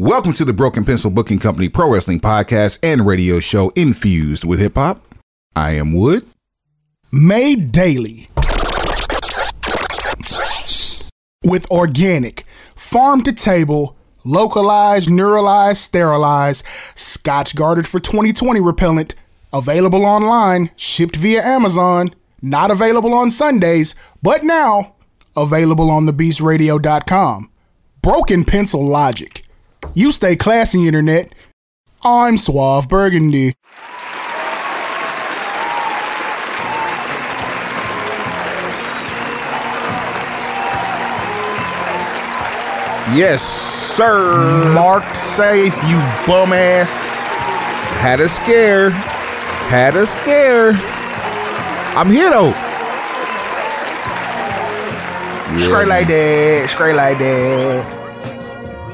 Welcome to the Broken Pencil Booking Company Pro Wrestling Podcast and radio show infused with hip hop. I am Wood. Made daily with organic, farm to table, localized, neuralized, sterilized, scotch guarded for 2020 repellent, available online, shipped via Amazon, not available on Sundays, but now available on thebeastradio.com. Broken pencil logic. You stay classy, internet. I'm Suave Burgundy. Yes, sir. Mark safe, you bum ass. Had a scare. Had a scare. I'm here though. Straight like that, straight like that.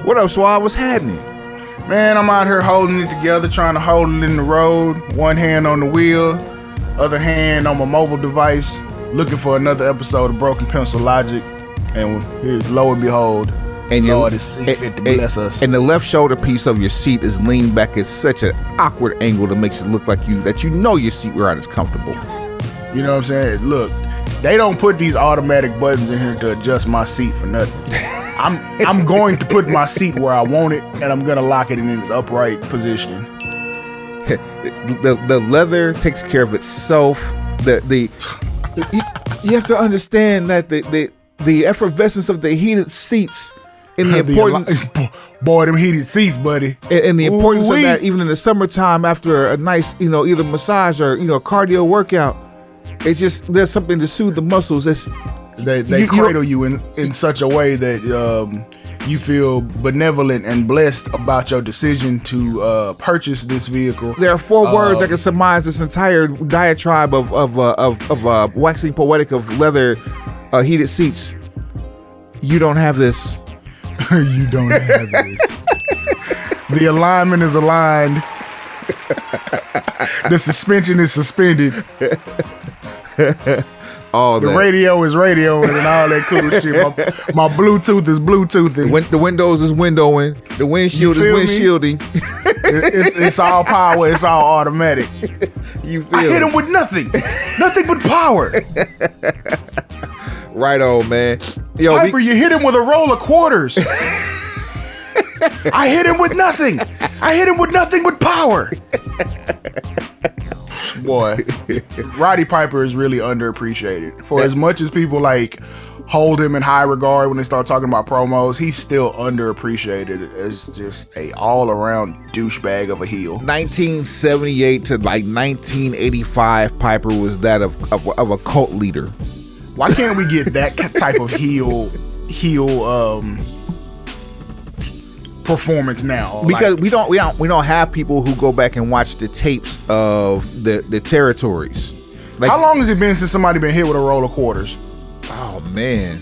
What up, Swab? What's happening? Man, I'm out here holding it together, trying to hold it in the road. One hand on the wheel, other hand on my mobile device, looking for another episode of Broken Pencil Logic. And lo and behold, And your- Lord is fit to bless us. And the left shoulder piece of your seat is leaned back at such an awkward angle that makes it look like you that you know your seat right is comfortable. You know what I'm saying? Look, they don't put these automatic buttons in here to adjust my seat for nothing. I'm I'm going to put my seat where I want it, and I'm gonna lock it in its upright position. the the leather takes care of itself. The the you, you have to understand that the the the effervescence of the heated seats and the The importance boy, them heated seats, buddy. and, and the importance of Ooh-wee. that even in the summertime after a nice you know either massage or you know cardio workout. It just there's something to soothe the muscles. It's They they You- cradle you in in such a way that um, you feel benevolent and blessed about your decision to uh, purchase this vehicle. there are four words Um, that can surmise this entire diatribe of of uh, of, of uh, waxing poetic of leather uh, heated seats. You don't have this. you don't have this. the alignment is aligned. the suspension is suspended. All The that. radio is radioing and all that cool shit. My, my Bluetooth is Bluetoothing. Win- the windows is windowing. The windshield is feel windshielding. It- it's, it's all power. It's all automatic. you feel I hit him with nothing. Nothing but power. right on, man. Yo, Piper, we- you hit him with a roll of quarters. I hit him with nothing. I hit him with nothing but power. Boy, Roddy Piper is really underappreciated. For as much as people like hold him in high regard when they start talking about promos, he's still underappreciated as just a all-around douchebag of a heel. 1978 to like 1985, Piper was that of, of, of a cult leader. Why can't we get that type of heel heel um performance now? Because Like, we don't we don't we don't have people who go back and watch the tapes of the the territories. Like, how long has it been since somebody been hit with a roll of quarters? oh man,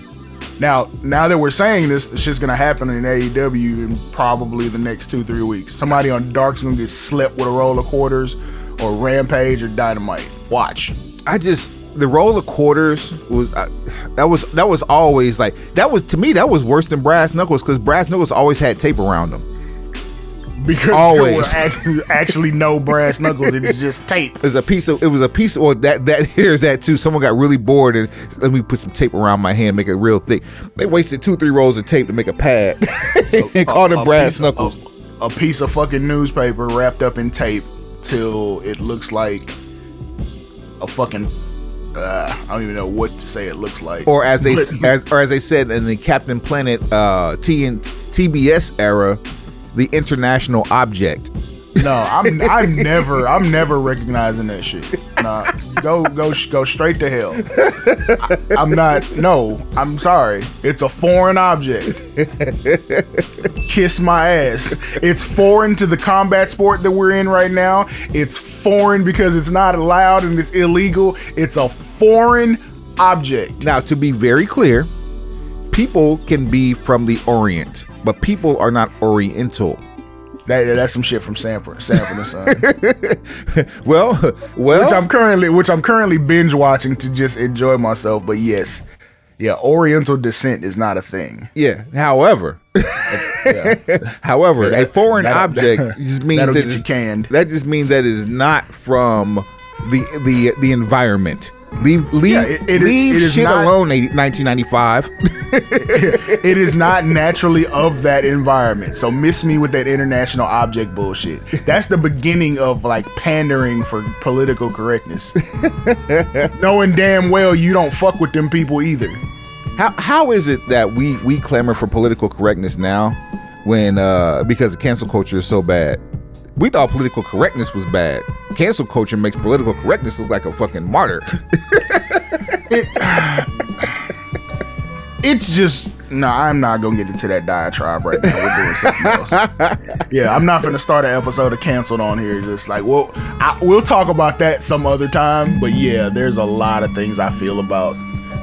Now, now that we're saying this, the shit's gonna happen in AEW in probably the next two, three weeks. Somebody on Dark's gonna get slept with a roll of quarters, or Rampage, or Dynamite. Watch. I just the roll of quarters was uh, that was that was always like that was to me that was worse than brass knuckles because brass knuckles always had tape around them. Because Always. actually, actually no brass knuckles. It's just tape. It was a piece of it was a piece of well that that here's that too. Someone got really bored and let me put some tape around my hand, make it real thick. They wasted two three rolls of tape to make a pad and called A- it brass piece of- knuckles. A, a piece of fucking newspaper wrapped up in tape till it looks like a fucking. Uh, I don't even know what to say. It looks like, or as they as or as they said in the Captain Planet uh, T and TBS era, the international object. No, I'm I'm never I'm never recognizing that shit. Nah, go go go straight to hell. I, am not. No, I'm sorry. It's a foreign object. Kiss my ass. It's foreign to the combat sport that we're in right now. It's foreign because it's not allowed and it's illegal. It's a foreign object. Now, to be very clear, people can be from the Orient, but people are not Oriental. That, that's some shit from Sanford, Sanford and Son. Well, well, which I'm currently which I'm currently binge watching to just enjoy myself. But yes, yeah, Oriental descent is not a thing. yeah. However, Yeah. However, that- a foreign object just means that you canned. That just means that it is not from the the the environment. Leave leave Yeah, it- it is- leave is shit not- alone. 1995. it is not naturally of that environment. So miss me with that international object bullshit. That's the beginning of like pandering for political correctness. Knowing damn well you don't fuck with them people either. How how is it that we we clamor for political correctness now when uh because the cancel culture is so bad? We thought political correctness was bad. Cancel culture makes political correctness look like a fucking martyr. It's just no, I'm not gonna get into that diatribe right now. We're doing something else. Yeah, I'm not gonna start an episode of canceled on here. Just like, well, I, we'll talk about that some other time. But yeah, there's a lot of things I feel about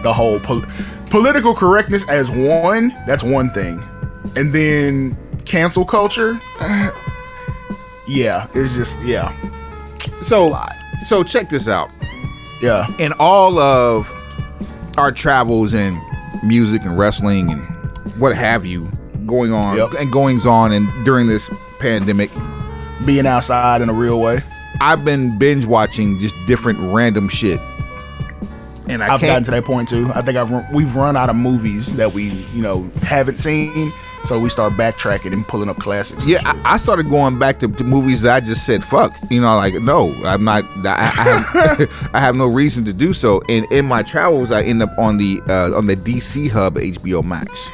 the whole pol- political correctness as one. That's one thing, and then cancel culture. Yeah, it's just yeah, so so check this out. yeah. in all of our travels and music and wrestling and what have you going on Yep. and goings on and during this pandemic Being outside in a real way. i've been binge watching just different random shit and i I've gotten to that point too. I think I've run, we've run out of movies that we you know haven't seen, so we start backtracking and pulling up classics. yeah. I, I started going back to, to movies that i just said fuck you know like no i'm not i, I, have, I have no reason to do so and in my travels i end up on the uh, on the dc hub hbo max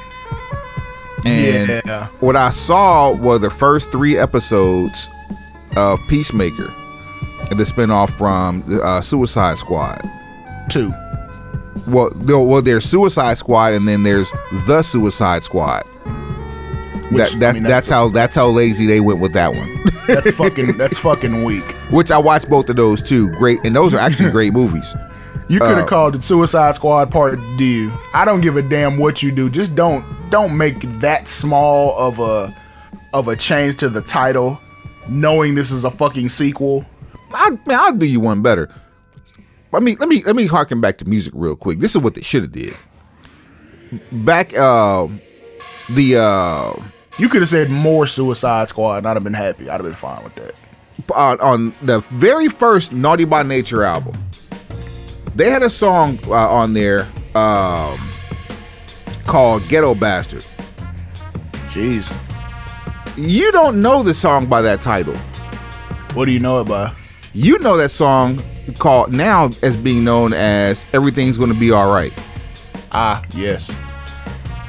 and yeah, what I saw were the first three episodes of Peacemaker, the spinoff from uh, Suicide Squad. two. Well, no, well, there's Suicide Squad, and then there's the Suicide Squad. Which, that, that I mean, that's, how that's how lazy they went with that one. that's fucking that's fucking weak. Which I watched both of those too. Great, and those are actually great movies. You could have Uh, called it Suicide Squad Part D. I don't give a damn what you do. Just don't don't make that small of a of a change to the title, knowing this is a fucking sequel. I, man, I'll do you one better. Let me let me let me harken back to music real quick. This is what they should have did. Back uh the uh You could have said more Suicide Squad, and I'd have been happy. I'd have been fine with that. on, on the very first Naughty by Nature album, they had a song uh, on there um, called Ghetto Bastard. Jeez, You don't know the song by that title. what do you know it by? You know that song called now as being known as Everything's Gonna Be Alright. Ah, yes.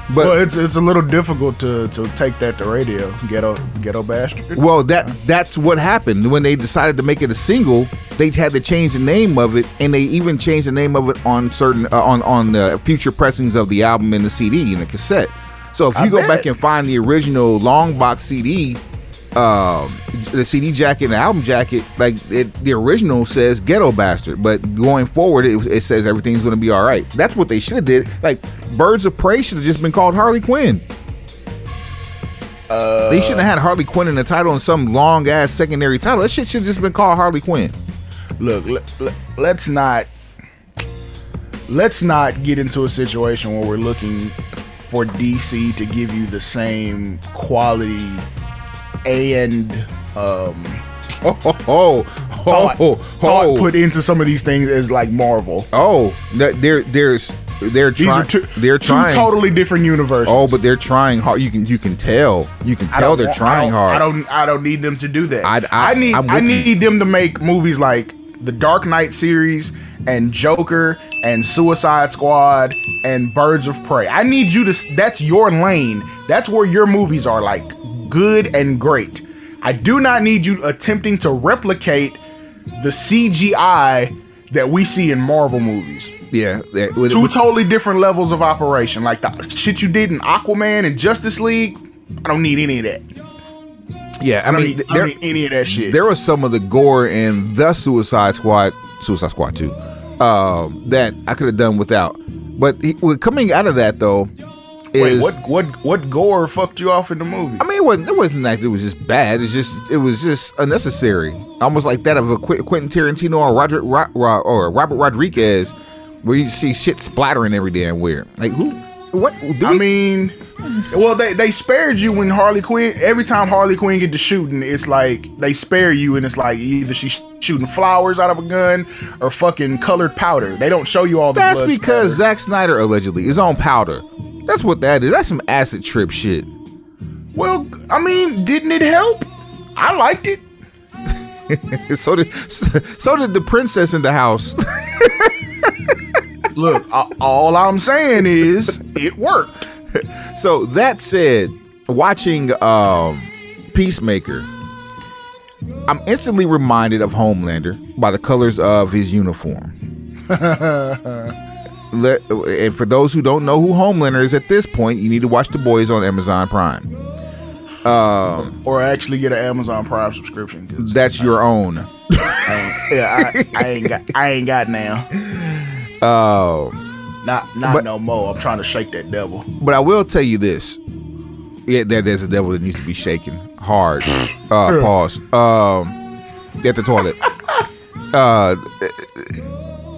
But well, it's it's a little difficult to, to take that to radio. Ghetto ghetto bastard. Well, that that's what happened when they decided to make it a single. They had to change the name of it, and they even changed the name of it on certain uh, on on the future pressings of the album and the CD and the cassette. So if you I go bet. back and find the original long box CD, um, the CD jacket and the album jacket, like it, the original says "Ghetto Bastard," but going forward, it, it says everything's going to be all right. That's what they should have did. Like Birds of Prey should have just been called Harley Quinn. they shouldn't have had Harley Quinn in the title and some long ass secondary title. That shit should have just been called Harley Quinn. Look, let, let, let's not let's not get into a situation where we're looking for DC to give you the same quality and um Oh, oh, oh, thought, oh, thought oh, put into some of these things is like Marvel. oh. that- There, there's, they're trying. two, They're trying. totally different universes. Oh, but they're trying hard. You can, you can tell. You can tell they're trying I hard. I don't. I don't need them to do that. I- I- need. I with you. need them to make movies like the Dark Knight series and Joker and Suicide Squad and Birds of Prey. I need you to. That's your lane. That's where your movies are like good and great. I do not need you attempting to replicate the CGI that we see in Marvel movies. Yeah, that- with- Two with- totally different levels of operation. Like the shit you did in Aquaman and Justice League. I don't need any of that. yeah. I I don't, mean, need, I there, need any of that shit. there was some of the gore in the Suicide Squad, Suicide Squad two, um, that I could have done without. But he, well, coming out of that though, is Wait, what what what gore fucked you off in the movie? I mean, it wasn't. It wasn't like it was just bad. It's just. It was just unnecessary. Almost like that of a Qu- Quentin Tarantino or Roger Ro- Ro- or Robert Rodriguez, where you see shit splattering every damn where. Like who? what? Do I we- mean, well, they they spared you when Harley Quinn. Every time Harley Quinn get to shooting, it's like they spare you, and it's like either she's shooting flowers out of a gun or fucking colored powder. They don't show you all the. that's because splatter. Zack Snyder allegedly is on powder. That's what that is. That's some acid trip shit. Well, I mean, didn't it help? I liked it. so did so did the princess in the house. Look, all I'm saying is it worked. so that said, watching um, Peacemaker, I'm instantly reminded of Homelander by the colors of his uniform. Let, and for those who don't know who Homelander is at this point, you need to watch The Boys on Amazon Prime. Or actually get an Amazon Prime subscription. That's your own. I ain't, yeah, I, I ain't got. I ain't got now. Um, Not not But- no more. I'm trying to shake that devil. but I will tell you this: yeah, there, there's a devil that needs to be shaken hard. Uh, pause. Um, at the toilet. Uh,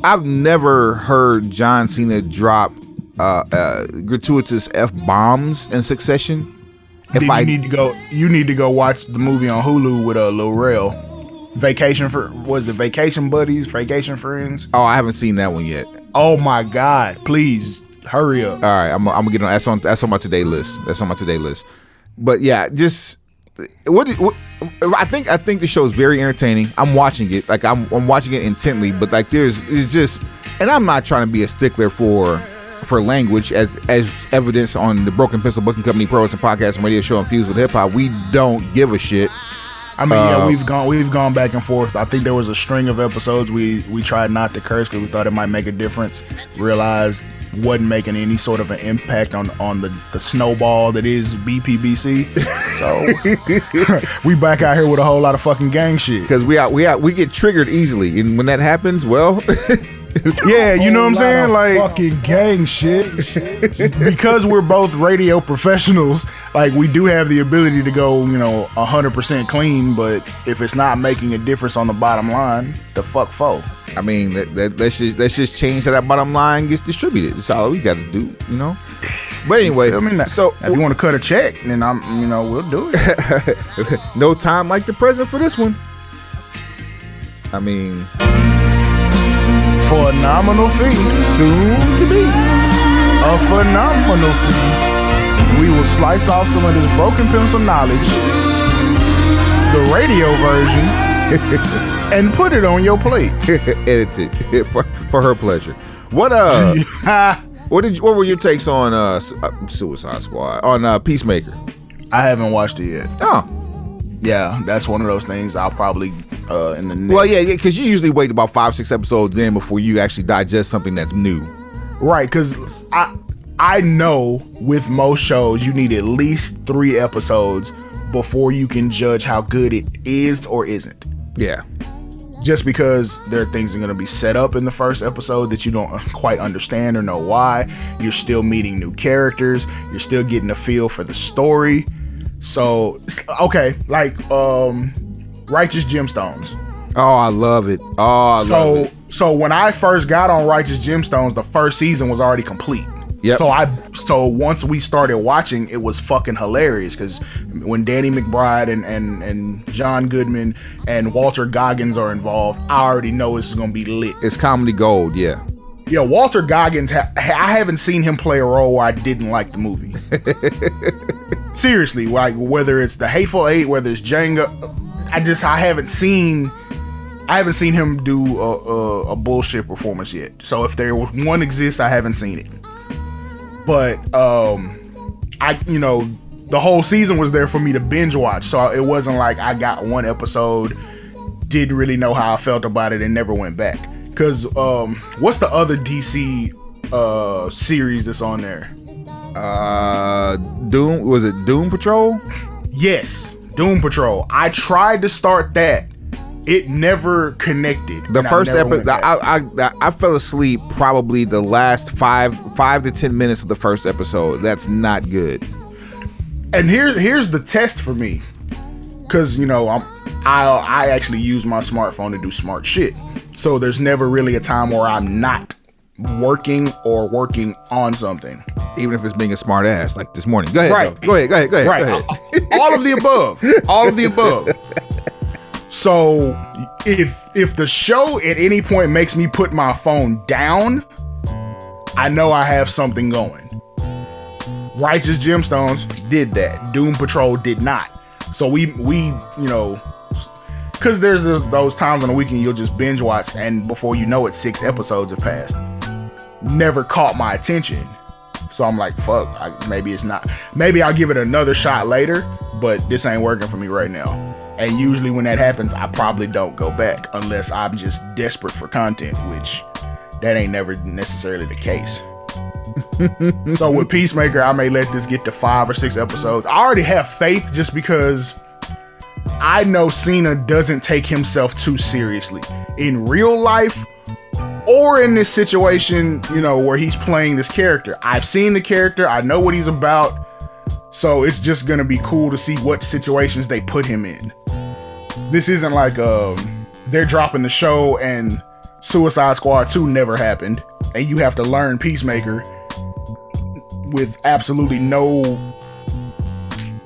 I've never heard John Cena drop uh, uh, gratuitous f bombs in succession. If Then I need to go. You need to go watch the movie on Hulu with uh, Lil Rel. Vacation for was it Vacation Buddies, Vacation Friends? oh, I haven't seen that one yet. Oh my God! Please hurry up. All right, I'm, I'm gonna get on. That's on. That's on my today list. That's on my today list. But yeah, just what, what I think. I think the show is very entertaining. I'm watching it. Like I'm, I'm watching it intently. But like there's, it's just, and I'm not trying to be a stickler for for language as as evidence on the Broken Pencil Booking Company Pro Wrestling Podcast and Radio Show infused with hip hop. We don't give a shit. I mean, Uh, yeah, we've gone we've gone back and forth. I think there was a string of episodes we we tried not to curse because we thought it might make a difference. Realized wasn't making any sort of an impact on on the the snowball that is BPBC. So we back out here with a whole lot of fucking gang shit. Because we out, we out, we get triggered easily, and when that happens, well, Yeah, you know what I'm saying? Like fucking gang shit. because we're both radio professionals, like we do have the ability to go, you know, 100% clean, but if it's not making a difference on the bottom line, the fuck foe. I mean, that, that, let's just let's just change how that bottom line gets distributed. That's all we got to do, you know. But anyway, so if you want to cut a check, then I'm, you know, we'll do it. no time like the present for this one. I mean, For a nominal fee, soon to be. a phenomenal fee, we will slice off some of this broken pencil knowledge, the radio version, and put it on your plate. Edits it for for her pleasure. What uh? what did you, what were your takes on uh, uh Suicide Squad on uh Peacemaker? I haven't watched it yet. Oh, Yeah, that's one of those things I'll probably uh in the next well, yeah, yeah, because you usually wait about five six episodes in before you actually digest something that's new. Right, because I I know with most shows you need at least three episodes before you can judge how good it is or isn't. Yeah, Just because there are things that are going to be set up in the first episode that you don't quite understand or know why. You're still meeting new characters. You're still getting a feel for the story. So okay, like um, Righteous Gemstones. Oh, I love it. Oh, I love So it. so when I first got on Righteous Gemstones, the first season was already complete. Yep. So I so once we started watching, it was fucking hilarious because when Danny McBride and and and John Goodman and Walter Goggins are involved, I already know this is gonna be lit. It's comedy gold. Yeah. Yeah, Walter Goggins. Ha- I haven't seen him play a role where I didn't like the movie. Seriously, like whether it's the Hateful Eight, whether it's Django, I just I haven't seen. I haven't seen him do a, a, a bullshit performance yet. So if there was one exists, I haven't seen it. But um, I you know the whole season was there for me to binge watch, so it wasn't like I got one episode, didn't really know how I felt about it, and never went back. Cause um, what's the other DC uh series that's on there? Uh, Doom was it Doom Patrol? Yes, Doom Patrol. I tried to start that. It never connected. The first episode. I, I I fell asleep probably the last five five to ten minutes of the first episode. That's not good. and here here's the test for me because you know i'm i i actually use my smartphone to do smart shit so there's never really a time where i'm not working or working on something Even if it's being a smart ass, like this morning. Go ahead. Right. Go ahead. Go ahead. Go ahead. Right. Go ahead. All of the above. All of the above. So if if the show at any point makes me put my phone down, I know I have something going. Righteous Gemstones did that. Doom Patrol did not. So we we you know because there's those, those times on the weekend you'll just binge watch and before you know it six episodes have passed. Never caught my attention. So I'm like, fuck, I, maybe it's not. Maybe I'll give it another shot later, but this ain't working for me right now. And usually when that happens, I probably don't go back unless I'm just desperate for content, which that ain't never necessarily the case. so with Peacemaker, I may let this get to five or six episodes. I already have faith just because I know Cena doesn't take himself too seriously. In real life, or in this situation, you know, where he's playing this character. I've seen the character, I know what he's about. So it's just gonna be cool to see what situations they put him in. This isn't like um they're dropping the show and Suicide Squad 2 never happened, and you have to learn Peacemaker with absolutely no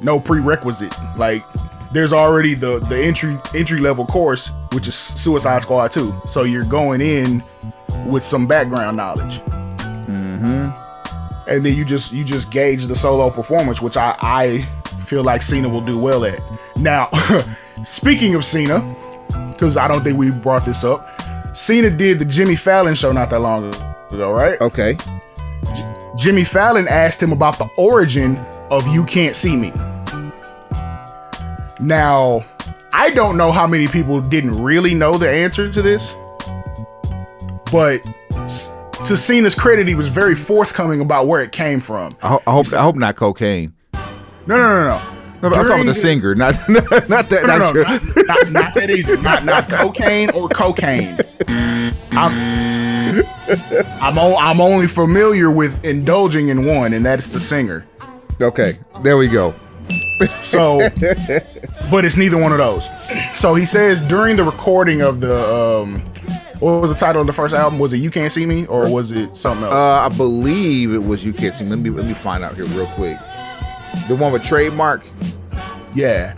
no prerequisite. Like there's already the the entry entry level course, which is Suicide Squad 2. So you're going in with some background knowledge. And then you just you just gauge the solo performance, which I, I feel like Cena will do well at. Now, speaking of Cena, because I don't think we brought this up, Cena did the Jimmy Fallon show not that long ago, right? Okay. Jimmy Fallon asked him about the origin of You Can't See Me. Now, I don't know how many people didn't really know the answer to this, but to Cena's credit, he was very forthcoming about where it came from. I, I hope. I hope not cocaine. No, no, no, no. No, but I'm talking about the singer, not not, not that. No, not no, your- not, not, not that either. Not not cocaine or cocaine. I'm I'm, o- I'm only familiar with indulging in one, and that's the singer. Okay, there we go. So, but it's neither one of those. So he says during the recording of the um, what was the title of the first album? Was it "You Can't See Me" or was it something else? Uh, I believe it was you can't see. Me. Let me let me find out here real quick. The one with trademark. Yeah.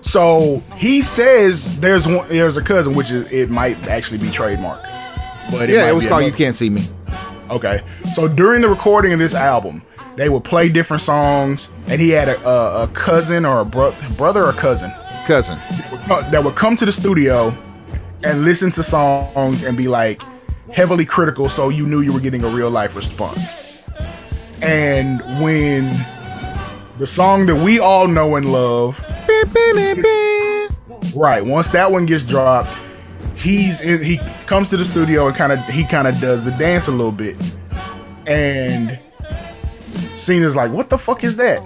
So he says there's one there's a cousin, which is it might actually be trademark. But yeah, it was called another- "You Can't See Me." Okay. So during the recording of this album, they would play different songs, and he had a, a, a cousin or a bro- brother or cousin Cousin. that would come to the studio and listen to songs and be like heavily critical, so you knew you were getting a real life response. And when the song that we all know and love, right, once that one gets dropped, he's in, he comes to the studio and kind of he kind of does the dance a little bit, and Cena's like, "What the fuck is that?"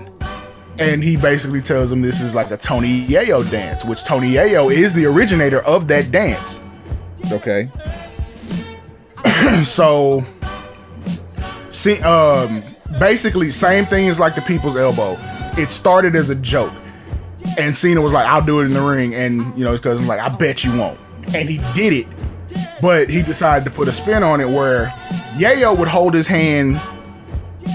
And he basically tells him this is like a Tony Yayo dance, which Tony Yayo is the originator of that dance. Okay. so see um basically same thing as like the people's elbow it started as a joke and Cena was like I'll do it in the ring and you know his cousin's like I bet you won't and he did it but he decided to put a spin on it where Yayo would hold his hand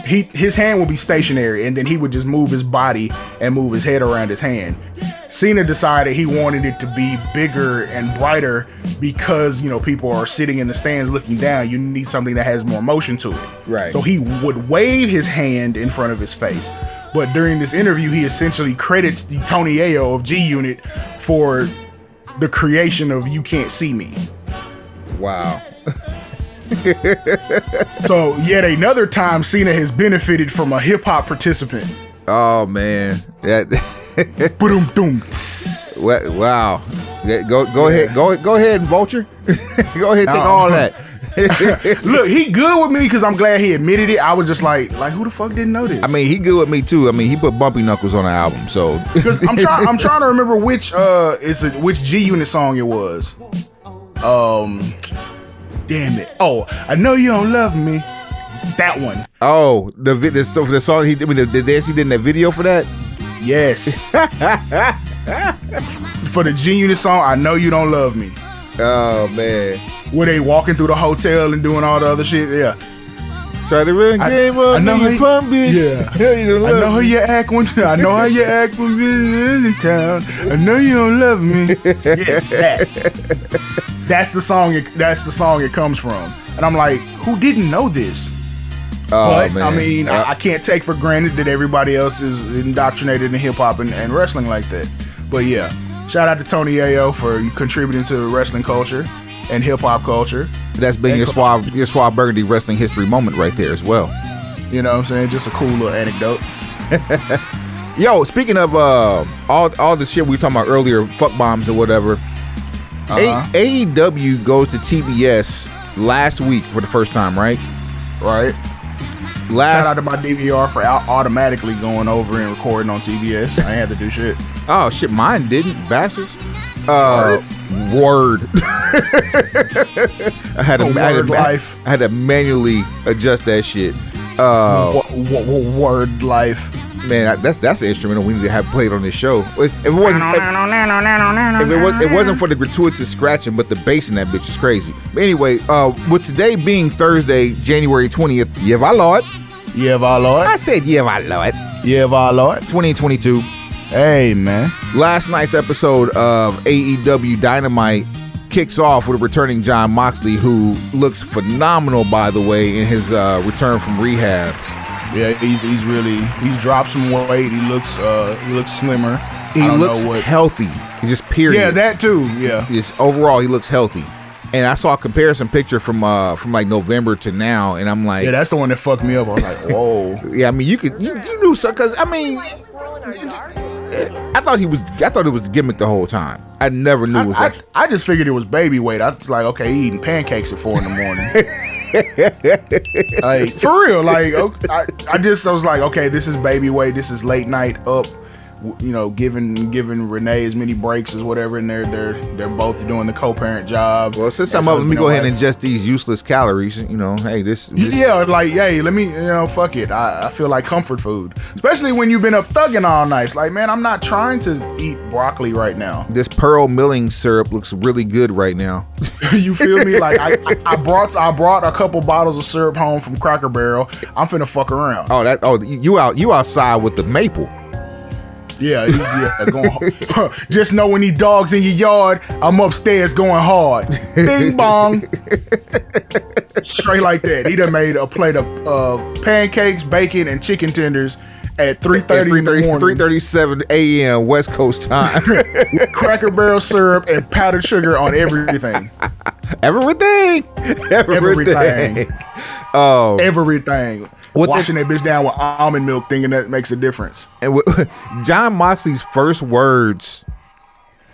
he his hand would be stationary and then he would just move his body and move his head around his hand. Cena decided he wanted it to be bigger and brighter because you know people are sitting in the stands looking down. You need something that has more motion to it. Right. So he would wave his hand in front of his face. But during this interview, he essentially credits the Tony Yayo of G Unit for the creation of "You Can't See Me." Wow. So yet another time, Cena has benefited from a hip hop participant. Oh man. That. Wow. Yeah, Go go ahead. Go go ahead, and Vulture. go ahead, take Uh-uh. all that. Look, he good with me because I'm glad he admitted it. I was just like, like who the fuck didn't know this? I mean, he good with me too. I mean, he put Bumpy Knuckles on the album, so because I'm trying, I'm trying to remember which uh is it which G Unit song it was. Um, damn it. Oh, I know you don't love me. That one. Oh, the the, so the song he I mean the, the dance he did in that video for that. Yes. For the G Unit song, I know you don't love me. Oh man, Where they walking through the hotel and doing all the other shit. Yeah. Try to run I- game up, know know how you pump bitch. Yeah. you don't I know how you act when I know how you act when you're in town. I know you don't love me. yes, that. That's the song. It, that's the song it comes from. And I'm like, who didn't know this? Oh, but I mean, I, I can't take for granted that everybody else is indoctrinated in hip hop and, and wrestling like that. But yeah, shout out to Tony Yayo for contributing to the wrestling culture and hip hop culture. that's been and your Suave, your Suave Burgundy wrestling history moment right there as well. You know what I'm saying? Just a cool little anecdote. Yo, speaking of uh, all all the shit we were talking about earlier, fuck bombs or whatever. Uh-huh. A- AEW goes to TBS last week for the first time, right? Right? Shout Last out to my DVR for out- automatically going over and recording on TBS. I ain't had to do shit. oh shit, mine didn't, bastards. Uh, word. I had to, I had to. I had to manually adjust that shit. Uh, W- w- word life. man, that's that's the instrumental we need to have played on this show. If it wasn't, if, if it was, it wasn't for the gratuitous scratching, but the bass in that bitch is crazy. But anyway, uh, with today being Thursday, January twentieth, yeah, my lord, Yeah, my lord. I said yeah, my lord, Yeah, my lord. twenty twenty two. Hey, man. Last night's episode of AEW Dynamite kicks off with a returning Jon Moxley, who looks phenomenal, by the way, in his uh, return from rehab. Yeah, he's he's really he's dropped some weight. He looks uh he looks slimmer. He looks what. healthy. He just period. Yeah, that too. Yeah. Just overall, he looks healthy. And I saw a comparison picture from uh from like November to now, and I'm like, Yeah, that's the one that fucked me up. I was like, whoa. yeah, I mean, you could you, you knew so because I mean, I thought he was I thought it was a gimmick the whole time. I never knew it was I, actually. I just figured it was baby weight. I was like, okay, he eating pancakes at four in the morning. like for real, like okay, I, I just I was like, okay, this is baby weight. This is late night up. You know, giving giving Renee as many breaks as whatever, and they're they're they're both doing the co-parent job. Well, since of us, let me go ahead and ingest these useless calories. You know, hey, this, this Yeah, like, hey, let me, you know, fuck it. I, I feel like comfort food, especially when you've been up thugging all night. Like, man, I'm not trying to eat broccoli right now. this pearl milling syrup looks really good right now. you feel me? Like, I, I, I brought, I brought a couple bottles of syrup home from Cracker Barrel. I'm finna fuck around. Oh, that oh you out you outside with the maple. Yeah, yeah, going. Just know when these dogs in your yard, I'm upstairs going hard. Bing bong. Straight like that. He done made a plate of uh, pancakes, bacon, and chicken tenders at 3.30 in the morning. 3:37 a.m. West Coast time. Cracker Barrel syrup and powdered sugar on everything. Everything. Everything. Everything. Oh, Everything. What Washing that bitch down with almond milk, thinking that makes a difference. and with, Jon Moxley's first words.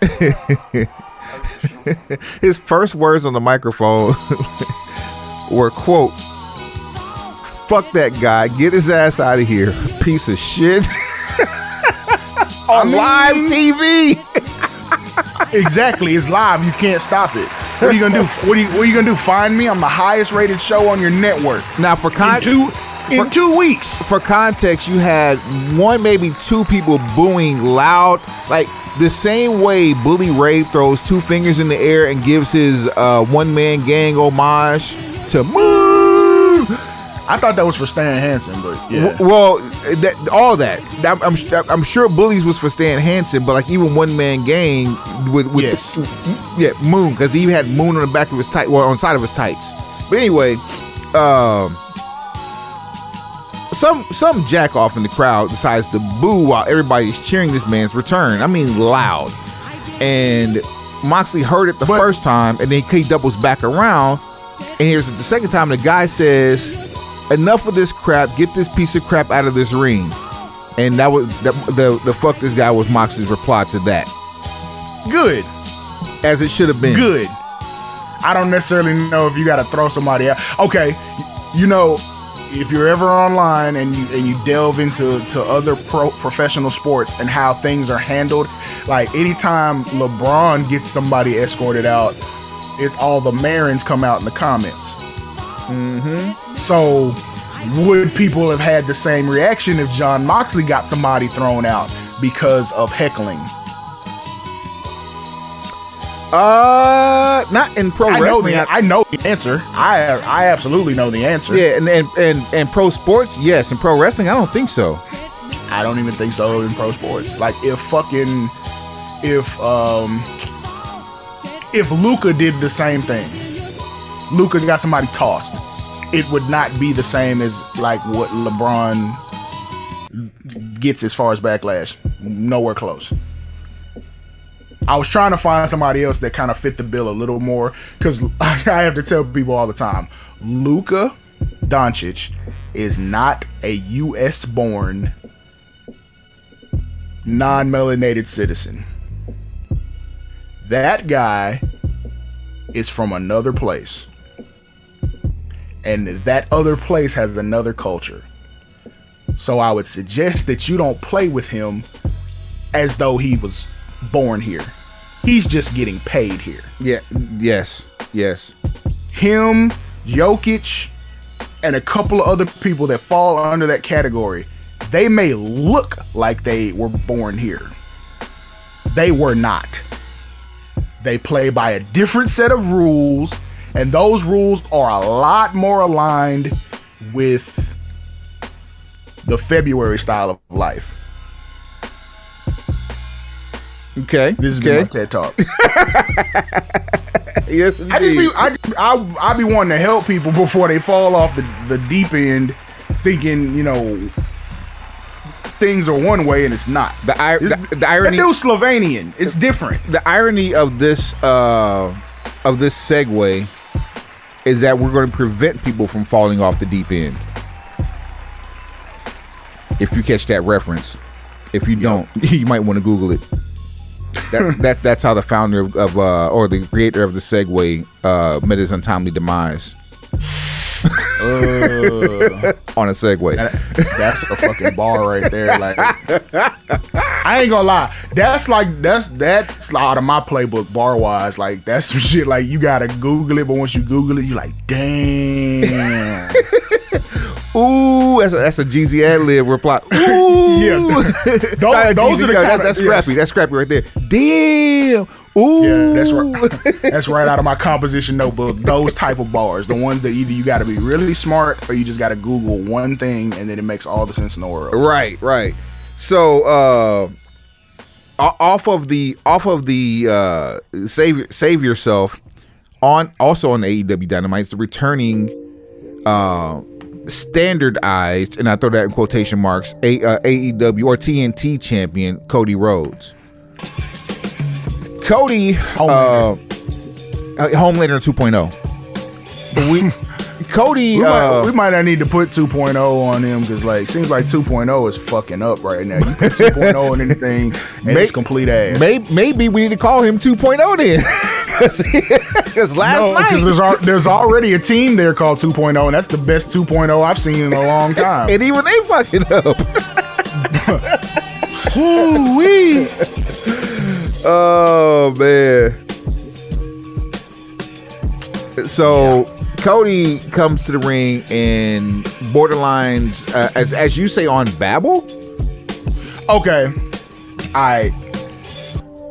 his first words on the microphone were quote fuck that guy get his ass out of here piece of shit on mean- live tv Exactly. It's live. You can't stop it. What are you gonna do? What are you, what are you gonna do? Find me? I'm the highest rated show on your network. now for In two in two weeks. for context, you had one, maybe two people booing loud, like the same way Bully Ray throws two fingers in the air and gives his uh, one man gang homage to Moo. I thought that was for Stan Hansen, but yeah. W- Well, that, all that. I'm, I'm, I'm sure Bullies was for Stan Hansen, but like even one man gang with, with Yes. yeah, Moon, because he had Moon on the back of his tight, well, on the side of his tights. But anyway, um, some some jack off in the crowd decides to boo while everybody's cheering this man's return. I mean, loud. And Moxley heard it the But- first time, and then he doubles back around, and here's it the second time. The guy says, "Enough of this crap. Get this piece of crap out of this ring." And that was the the, the fuck this guy was Moxley's reply to that, Good. as it should have been. Good. I don't necessarily know if you got to throw somebody out. Okay, you know, if you're ever online and you and you delve into to other pro professional sports and how things are handled, like anytime LeBron gets somebody escorted out, it's all the Marins come out in the comments. Mm-hmm. So, would people have had the same reaction if Jon Moxley got somebody thrown out because of heckling? Uh, not in pro I know wrestling. the I know the answer. I I absolutely know the answer. yeah, and, and and and pro sports, yes. In pro wrestling, I don't think so. I don't even think so in pro sports. Like if fucking if um if Luka did the same thing, Luka got somebody tossed, it would not be the same as like what LeBron gets as far as backlash. Nowhere close. I was trying to find somebody else that kind of fit the bill a little more because I have to tell people all the time, Luka Doncic is not a U.S. born non-melanated citizen. That guy is from another place. And that other place has another culture. So I would suggest that you don't play with him as though he was born here. He's just getting paid here. Yeah. Yes. Yes. Him, Jokic, and a couple of other people that fall under that category, they may look like they were born here. They were not. They play by a different set of rules, and those rules are a lot more aligned with the February style of life. Okay. This is okay. my TED talk. yes. indeed. I just be. I, I I be wanting to help people before they fall off the, the deep end, thinking you know things are one way and it's not. The ir- This- the- the irony- That dude's Slovenian. It's different. the irony of this uh of this segue is that we're going to prevent people from falling off the deep end. If you catch that reference, if you don't, you might want to Google it. That, that that's how the founder of, of uh, or the creator of the Segway uh, met his untimely demise on a Segway. That- that's a fucking bar right there. Like I ain't gonna lie. That's like that's that's out of my playbook bar wise. Like that's some shit like you gotta Google it, but once you Google it, you like, damn. Ooh, that's a, that's a Jeezy ad lib reply. Ooh, Yeah. Those- those are the no, that's, that's yes. scrappy. That's scrappy right there. Damn. Ooh. Yeah, that's right. That's right out of my composition notebook. Those type of bars, the ones that either you got to be really smart or you just got to Google one thing and then it makes all the sense in the world. Right, right. So uh off of the off of the uh save save yourself on also on AEW Dynamite, it's the returning uh standardized and I throw that in quotation marks a, uh, AEW or TNT champion Cody Rhodes. Cody uh, uh Homelander 2.0. We Cody We, uh, might, we might not need to put 2.0 on him because like seems like 2.0 is fucking up right now. You put 2.0 on anything and May- it's complete ass. Maybe, maybe we need to call him 2.0 then. Because last no, because night, there's, al- there's already a team there called 2.0, and that's the best 2.0 I've seen in a long time. and even they fucking up. Ooh-wee. Oh man. So Cody comes to the ring and borderlines, uh, as as you say on Babel. Okay. I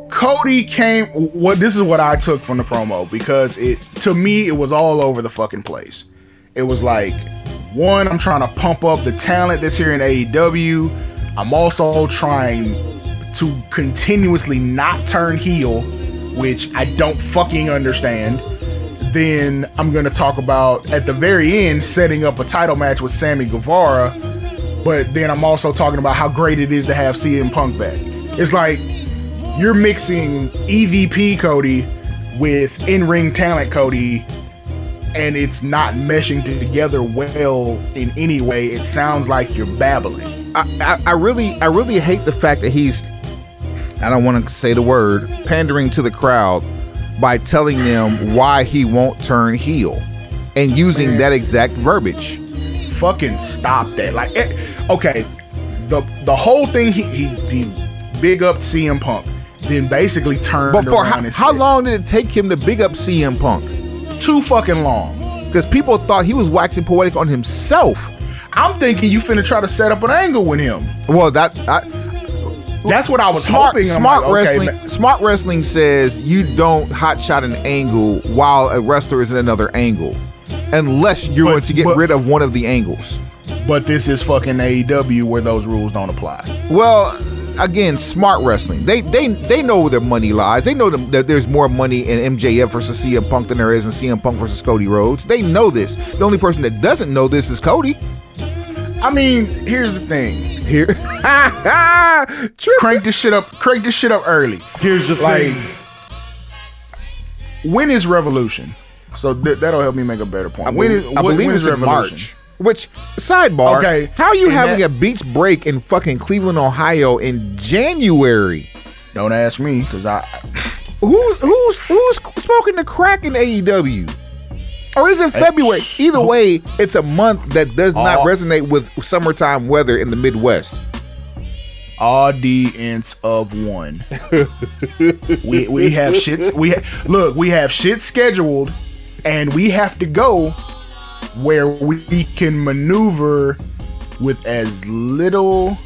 Cody came what this is what I took from the promo because it to me it was all over the fucking place. It was like one, I'm trying to pump up the talent that's here in AEW. I'm also trying to continuously not turn heel, which I don't fucking understand. Then I'm gonna talk about at the very end setting up a title match with Sammy Guevara but then I'm also talking about how great it is to have CM Punk back. It's like you're mixing EVP Cody with in-ring talent Cody, and it's not meshing together well in any way. It sounds like you're babbling. I, I, I really I really hate the fact that he's I don't want to say the word pandering to the crowd by telling them why he won't turn heel and using Man. that exact verbiage. Fucking stop that. Like, eh, okay, the the whole thing he he, he big up CM Punk, then basically turned But for how, how long did it take him to big up CM Punk? Too fucking long. Because people thought he was waxing poetic on himself. I'm thinking you finna try to set up an angle with him. Well, that I, That's what I was smart, hoping. Smart like, okay, wrestling. Smart wrestling says you don't hot shot an angle while a wrestler is in another angle, unless you're But- going to get but- rid of one of the angles. But this is fucking AEW where those rules don't apply. Well, again, smart wrestling. They they they know where their money lies. They know that there's more money in MJF versus CM Punk than there is in CM Punk versus Cody Rhodes. They know this. The only person that doesn't know this is Cody. I mean, here's the thing. Here, Crank this shit up. Crank this shit up early. Here's the Like, thing. when is Revolution? So th- that'll help me make a better point. I, when believe, is, I when- believe when it's in March. Which sidebar? Okay, how are you having that- a beach break in fucking Cleveland, Ohio in January? Don't ask me because I. Who's who's who's smoking the crack in AEW? Or is it February? Either way, it's a month that does not All- resonate with summertime weather in the Midwest. audience of one. we we have shit. We ha- look. We have shit scheduled, and we have to go where we can maneuver with as little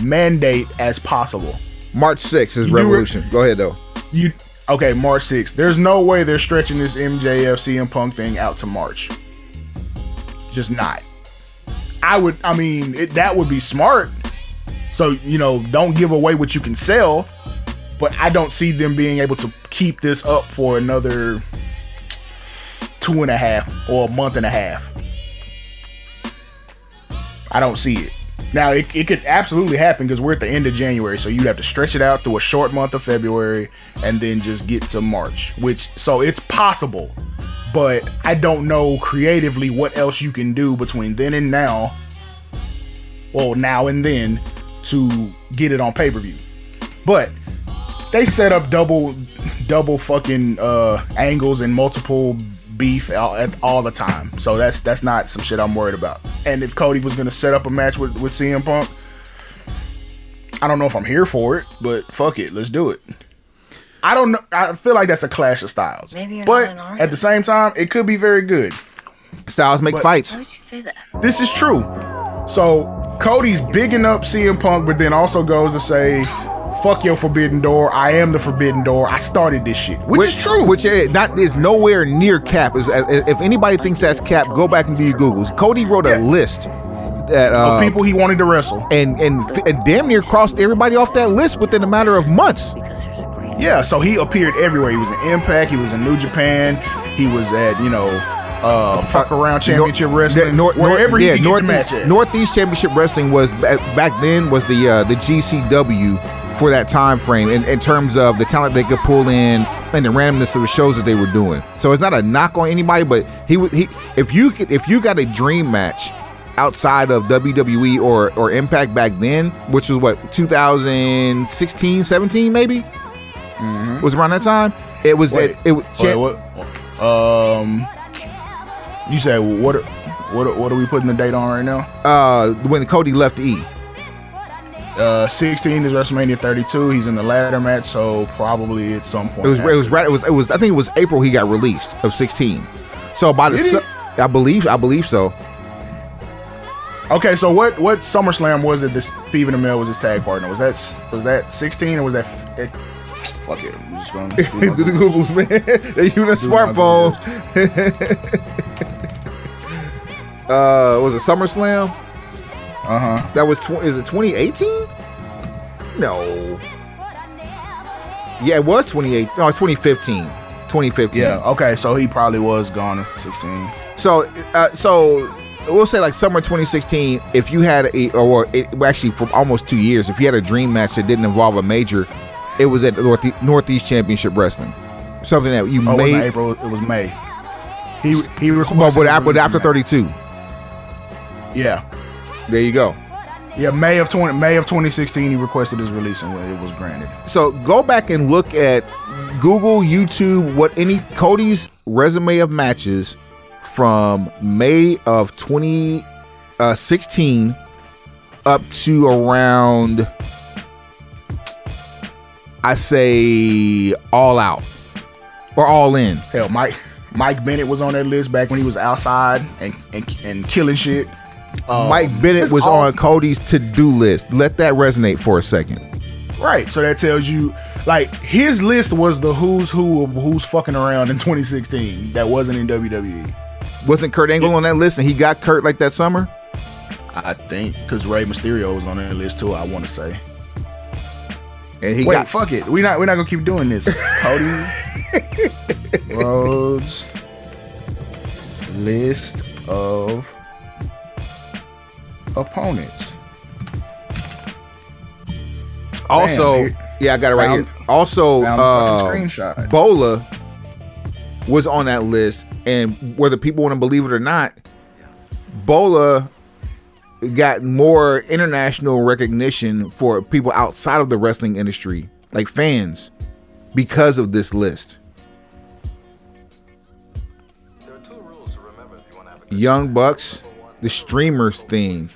mandate as possible. March 6th is You Revolution. Go ahead though. You okay? March 6th. There's no way they're stretching this MJF CM Punk thing out to March. Just not. I would. I mean, it, that would be smart. So you know, don't give away what you can sell. But I don't see them being able to keep this up for another two and a half or a month and a half. I don't see it. Now it, it could absolutely happen because we're at the end of January, so you'd have to stretch it out through a short month of February and then just get to March. Which so it's possible, but I don't know creatively what else you can do between then and now. Well, now and then to get it on pay per view, but they set up double double fucking uh angles and multiple beef all, all the time. So that's that's not some shit I'm worried about. And if Cody was gonna set up a match with with CM Punk, I don't know if I'm here for it, but fuck it, let's do it. I don't know. I feel like that's a clash of styles. Maybe you're but not at the same time, it could be very good. Styles make But- fights. Why would you say that? This is true. So Cody's bigging up CM Punk, but then also goes to say, "Fuck your Forbidden Door. I am the Forbidden Door. I started this shit," which, is true. Which is not is nowhere near cap. Is if anybody thinks that's cap, go back and do your googles. Cody wrote a list that uh, of people he wanted to wrestle. and and and damn near crossed everybody off that list within a matter of months. Because there's a great Yeah, so he appeared everywhere. He was in Impact. He was in New Japan. He was at you know, uh, fuck around championship Nor- wrestling. Nor- Nor- wherever he yeah, could get the Northeast, match at. Northeast Championship Wrestling was back then was the uh, the GCW for that time frame in, in terms of the talent they could pull in and the randomness of the shows that they were doing. So it's not a knock on anybody, but he would he if you could if you got a dream match outside of WWE or or Impact back then, which was what 2016, 17 maybe was around that time. It was Wait, it, it was wait, what? Um, you said what? What? What are we putting the date on right now? uh when Cody left E. Uh, 16 is WrestleMania 32. He's in the ladder match, so probably at some point. It was after. it was right. It was it was. I think it was April he got released of sixteen. So by the Did su- I believe I believe so. Okay, so what? What SummerSlam was it? That Stephen Amell was his tag partner. Was that was that 16 or was that? It, fuck it. I'm just gonna. do Do the Googles, man. they use a smartphone. uh, was it SummerSlam? Uh huh. That was tw- is it 2018? No. Yeah, it was 2018. No, it's 2015. 2015. Yeah. Okay. So he probably was gone at 16. So, uh, so we'll say like summer 2016. If you had a, or it, actually for almost two years, if you had a dream match that didn't involve a major, it was at Northeast, Northeast Championship Wrestling. Something that you Oh, it made. April. It was May. He he but, after, but after 32, Yeah. There you go. Yeah. May of 20 May of 2016. He requested his release and it was granted. So go back and look at Google, YouTube, what any Cody's resume of matches from May of 2016 uh, up to around, I say, all out or all in. Hell, Mike Mike Bennett was on that list back when he was outside and and, and killing shit. Um, Mike Bennett was all- on Cody's to-do list. Let that resonate for a second. Right. So that tells you, like, his list was the who's who of who's fucking around in 2016 that wasn't in. WWE. Wasn't Kurt Angle on that list and he got Kurt like that summer? I think because Rey Mysterio was on that list too. I want to say. And he Wait, got fuck it. We're not we're not gonna keep doing this. Cody Rhodes list of opponents. also dude. yeah, I got it right here. Also uh. Bola was on that list and whether people want to believe it or not, Bola got more international recognition for people outside of the wrestling industry, like fans, because of this list. There are two rules to remember if you want to have a good Young. Bucks, the streamers thing.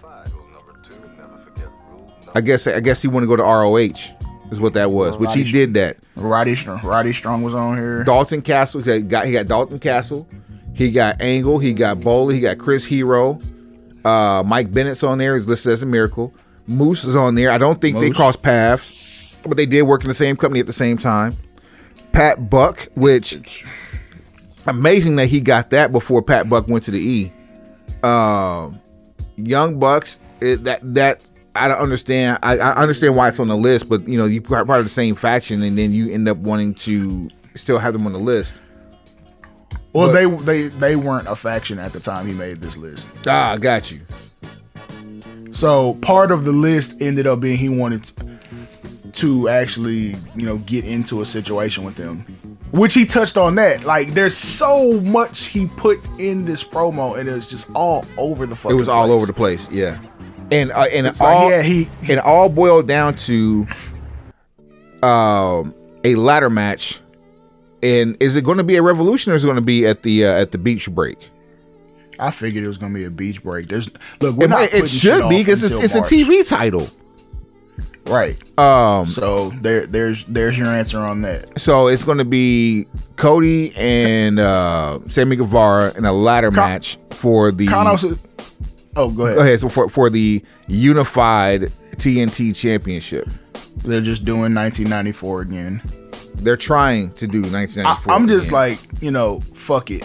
I guess I guess he wanted to go to ROH, is what that was, which he did that. Roddy Strong, Roddy Strong was on here. Dalton Castle, he got he got Dalton Castle, he got Angle, he got Bowler, he got Chris Hero, uh, Mike Bennett's on there. He's listed as a miracle. Moose is on there. I don't think they Moose. crossed paths, but they did work in the same company at the same time. Pat Buck, which amazing that he got that before Pat Buck went to the E. Um, Young Bucks, it, that that I don't understand. I, I understand why it's on the list, but you know you part part of the same faction, and then you end up wanting to still have them on the list. Well, But- they they they weren't a faction at the time he made this list. Ah, got you. So part of the list ended up being he wanted to actually, you know, get into a situation with them, which he touched on that. Like, there's so much he put in this promo, and it was just all over the place. It fucking. was all place. over the place. Yeah, and uh, and all yeah, he- and all boiled down to um a ladder match. And is it going to be a revolution or is it going to be at the uh, at the beach break? I figured it was gonna be a beach break. There's look, we're It, not it should be because it's, it's a TV title. right? Um, So there, there's there's your answer on that. so it's going to be Cody and uh, Sammy Guevara in a ladder Con- match for the. Kanos is. Oh, go ahead. Go ahead. So for for the unified TNT championship, They're just doing 1994 again. they're trying to do 1994. I'm just again. like, you know, fuck it.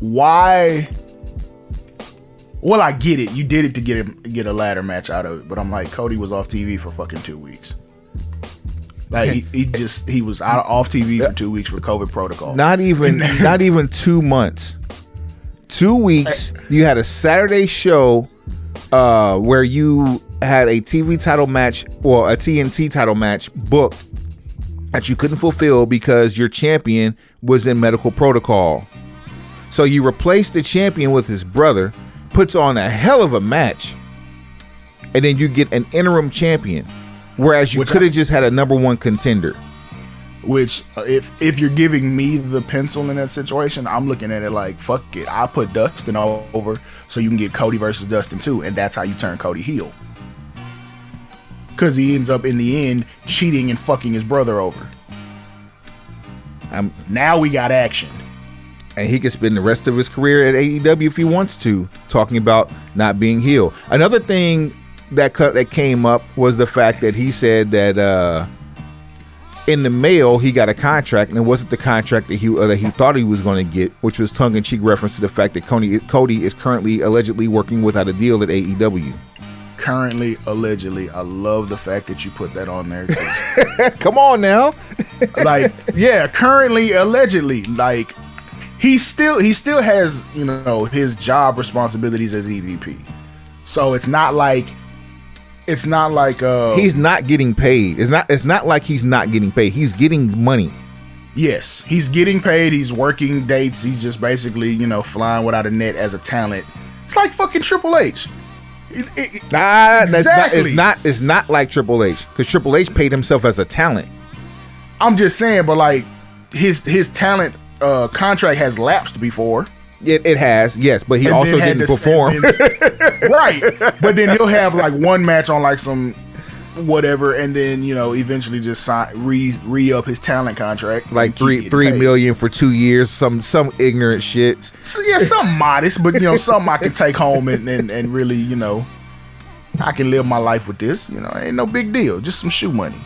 Why? Well, I get it. You did it to get him get a ladder match out of it, but I'm like, Cody was off TV for fucking two weeks. Like he, he just he was out off TV for two weeks for COVID protocol. not even not even two months two weeks you had a saturday show uh where you had a tv title match or a tnt title match booked that you couldn't fulfill because your champion was in medical protocol. So you replaced the champion with his brother puts on a hell of a match and then you get an interim champion. Whereas you could have just had a number one contender Which, uh, if if you're giving me the pencil in that situation, I'm looking at it like, fuck it. I put Dustin all over so you can get Cody versus Dustin too, and that's how you turn Cody heel. Because he ends up in the end cheating and fucking his brother over. I'm, Now we got action. and he can spend the rest of his career at AEW if he wants to, talking about not being healed. Another thing that cut that came up was the fact that he said that uh, in the mail he got a contract and it wasn't the contract that he uh, that he thought he was going to get, which was tongue in cheek reference to the fact that Cody Cody is currently allegedly working without a deal at AEW. Currently, allegedly, I love the fact that you put that on there. Come on now, like, yeah, currently, allegedly, like he still he still has you know his job responsibilities as EVP. So it's not like it's not like uh he's not getting paid. It's not. It's not like he's not getting paid. He's getting money. yes he's getting paid. He's working dates. He's just basically you know flying without a net as a talent. It's like fucking Triple H. It- it- Nah, that's not. It's not. It's not like Triple H because Triple H paid himself as a talent. I'm just saying, but like his his talent uh contract has lapsed before. It, it has, yes, but he And also didn't perform. then- right. But then he'll have like one match on like some whatever, and then you know eventually just sign re re up his talent contract, Like three three paid. million for two years. Some some ignorant shit. So, yeah, some modest, but you know, something I can take home and, and, and really, you know, I can live my life with this. You know, ain't no big deal, just some shoe money.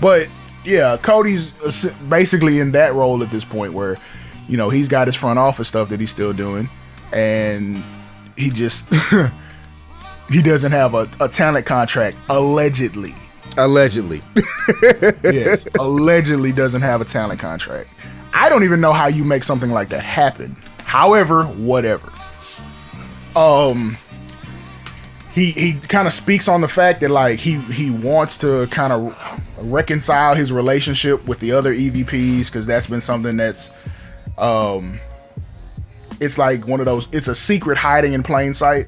But yeah, Cody's uh, basically in that role at this point where, you know, he's got his front office stuff that he's still doing, and he just he doesn't have a, a talent contract allegedly. Allegedly. yes, allegedly doesn't have a talent contract. I don't even know how you make something like that happen. However, whatever. Um he he kind of speaks on the fact that like he he wants to kind of reconcile his relationship with the other EVPs cuz that's been something that's um it's like one of those it's a secret hiding in plain sight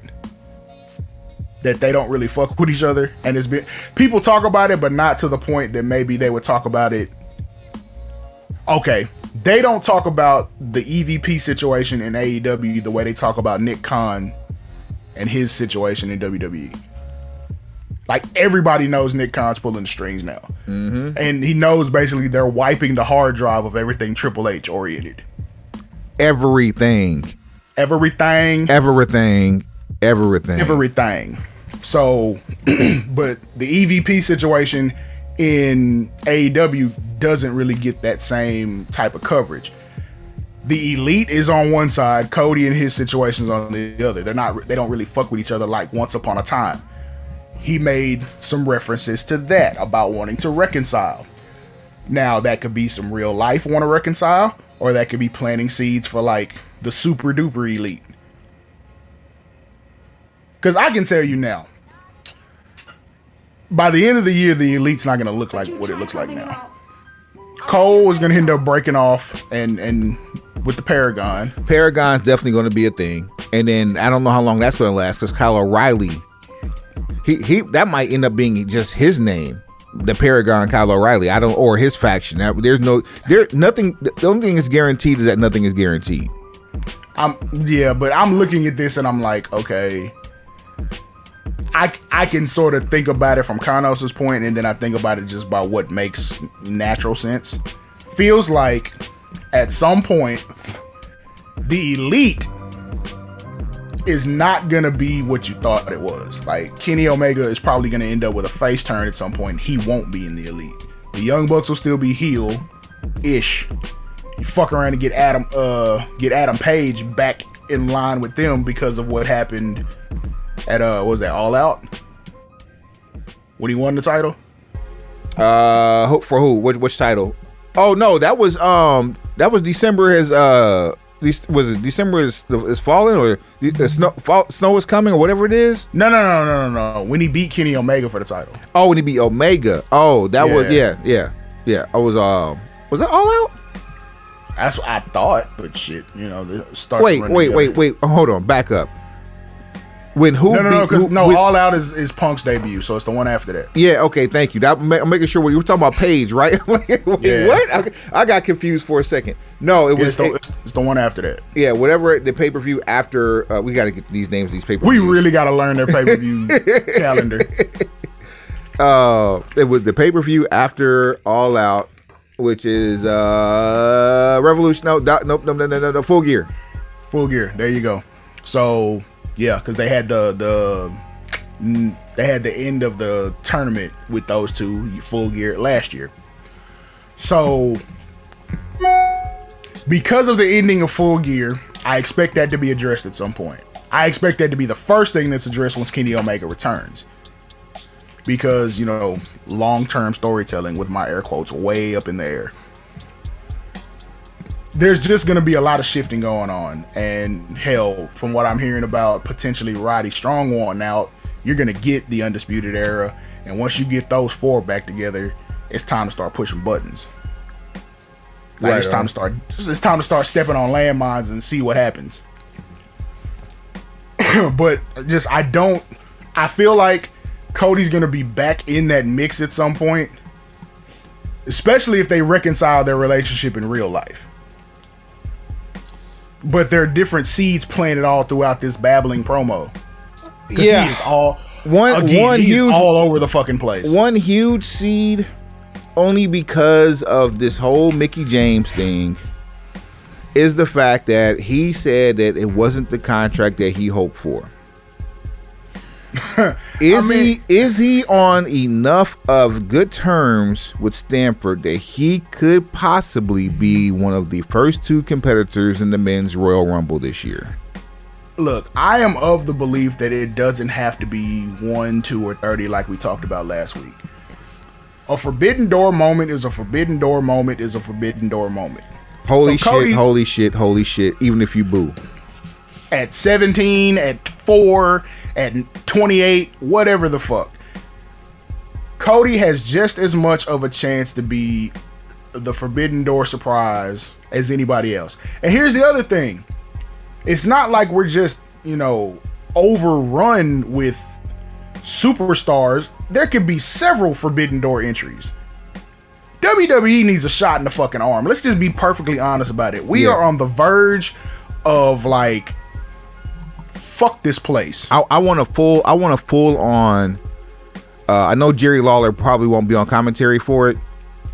that they don't really fuck with each other. And it's been people talk about it but not to the point that maybe they would talk about it. Okay they don't talk about the EVP situation in AEW the way they talk about Nick Khan and his situation in WWE like everybody knows Nick Khan's pulling the strings now. And he knows basically they're wiping the hard drive of everything Triple H oriented Everything. everything Everything. Everything. everything. So, but the EVP situation in AEW doesn't really get that same type of coverage. The elite is on one side, Cody and his situations on the other. They're not they don't really fuck with each other like once upon a time. He made some references to that about wanting to reconcile. Now that could be some real life want to reconcile, or that could be planting seeds for like the super duper elite. Because I can tell you now, by the end of the year, the elite's not going to look like what it looks like now. Cole is going to end up breaking off and and with the Paragon. Paragon's definitely going to be a thing, and then I don't know how long that's going to last because Kyle O'Reilly, he he that might end up being just his name, the Paragon Kyle O'Reilly. I don't or his faction. There's no there nothing. The only thing is guaranteed is that nothing is guaranteed. I'm yeah, but I'm looking at this and I'm like, okay. I, I can sort of think about it from Kanos's point, and then I think about it just by what makes natural sense. Feels like at some point the elite is not gonna be what you thought it was. Like Kenny Omega is probably gonna end up with a face turn at some point. He won't be in the elite. The Young Bucks will still be heel ish. You fuck around and get Adam uh get Adam Page back in line with them because of what happened at uh was that All Out when he won the title. Uh, for who? Which which title? Oh no, that was um that was December. His uh, was it December is is falling or the snow fall, snow is coming or whatever it is. No, no, no, no, no, no. When he beat Kenny Omega for the title. Oh, when he beat Omega. Oh, that was Yeah. yeah, yeah, yeah. I was um was that all out? That's what I thought, but shit, you know, the start. Wait, wait, wait, wait. Hold on, back up. When who? No, no, no, who- no, when- All Out is, is Punk's debut, so it's the one after that. Yeah, okay, thank you. That, I'm making sure we were talking about Page, right? Wait, Yeah. What? I, I got confused for a second. No, it was it's, the, it- it's, the one after that. yeah, whatever the pay per view after. Uh, we got to get these names, these pay per We really got to learn their pay per view calendar. uh, it was the pay per view after All Out, which is uh Revolution. No, no, no, no, no, no, no, Full Gear. Full gear. There you go. So yeah, because they had the the they had the end of the tournament with those two full gear last year. So because of the ending of full gear, I expect that to be addressed at some point. I expect that to be the first thing that's addressed once Kenny Omega returns. Because, you know, long term storytelling with my air quotes way up in the air there's just going to be a lot of shifting going on. And hell, from what I'm hearing about potentially Roddy Strong wanting out, you're going to get the Undisputed Era. And once you get those four back together, it's time to start pushing buttons. Like Right it's time on. to start. It's time to start stepping on landmines and see what happens. but just I don't. I feel like Cody's gonna be back in that mix at some point, especially if they reconcile their relationship in real life. But there are different seeds planted all throughout this babbling promo. 'Cause he is all one Again, one huge all over the fucking place. one huge seed only because of this whole Mickie James thing is the fact that he said that it wasn't the contract that he hoped for. is I mean- he is he on enough of good terms with Stamford that he could possibly be one of the first two competitors in the men's Royal Rumble this year? Look, I am of the belief that it doesn't have to be one, two, or thirty like we talked about last week. A forbidden door moment is a forbidden door moment is a forbidden door moment. Holy So shit, Cody- holy shit, holy shit, even if you boo. At 17, at 4, at 28, whatever the fuck. Cody has just as much of a chance to be the forbidden door surprise as anybody else. And here's the other thing. It's not like we're just, you know, overrun with superstars. There could be several forbidden door entries. WWE needs a shot in the fucking arm. Let's just be perfectly honest about it. We Yeah. are on the verge of like fuck this place. I, I want a full I want a full on uh, I know Jerry Lawler probably won't be on commentary for it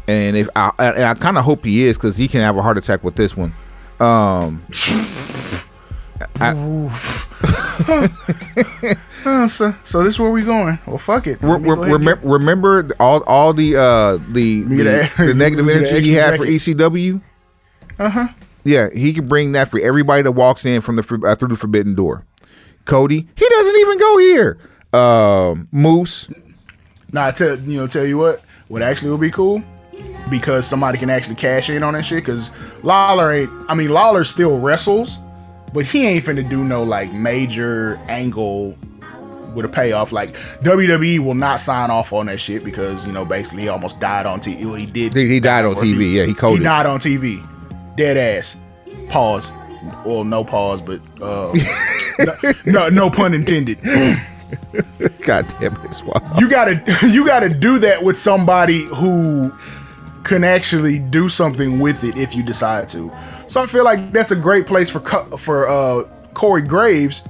and if I and I kind of hope he is cuz he can have a heart attack with this one. Um Uh, so, so this is where we going. Well, fuck it. re- Let me re- go ahead remember all all the uh the the, the negative energy he had for. ECW? Uh-huh. Yeah, he can bring that for everybody that walks in from the uh, through the forbidden door. Cody, he doesn't even go here. Um Moose, Nah, I tell you know, tell you what, what actually would be cool, because somebody can actually cash in on that shit. Because Lawler ain't. I mean, Lawler still wrestles, but he ain't finna do no like major angle with a payoff. Like WWE will not sign off on that shit because you know basically he almost died on TV. Well, he did. He- died on TV. Yeah, he coded. He died on TV. Dead ass. Pause. Well, no pause, but uh, no, no, no pun intended. god damn it, it's you gotta you gotta do that with somebody who can actually do something with it if you decide to. So I feel like that's a great place for Co- for uh, Corey Graves,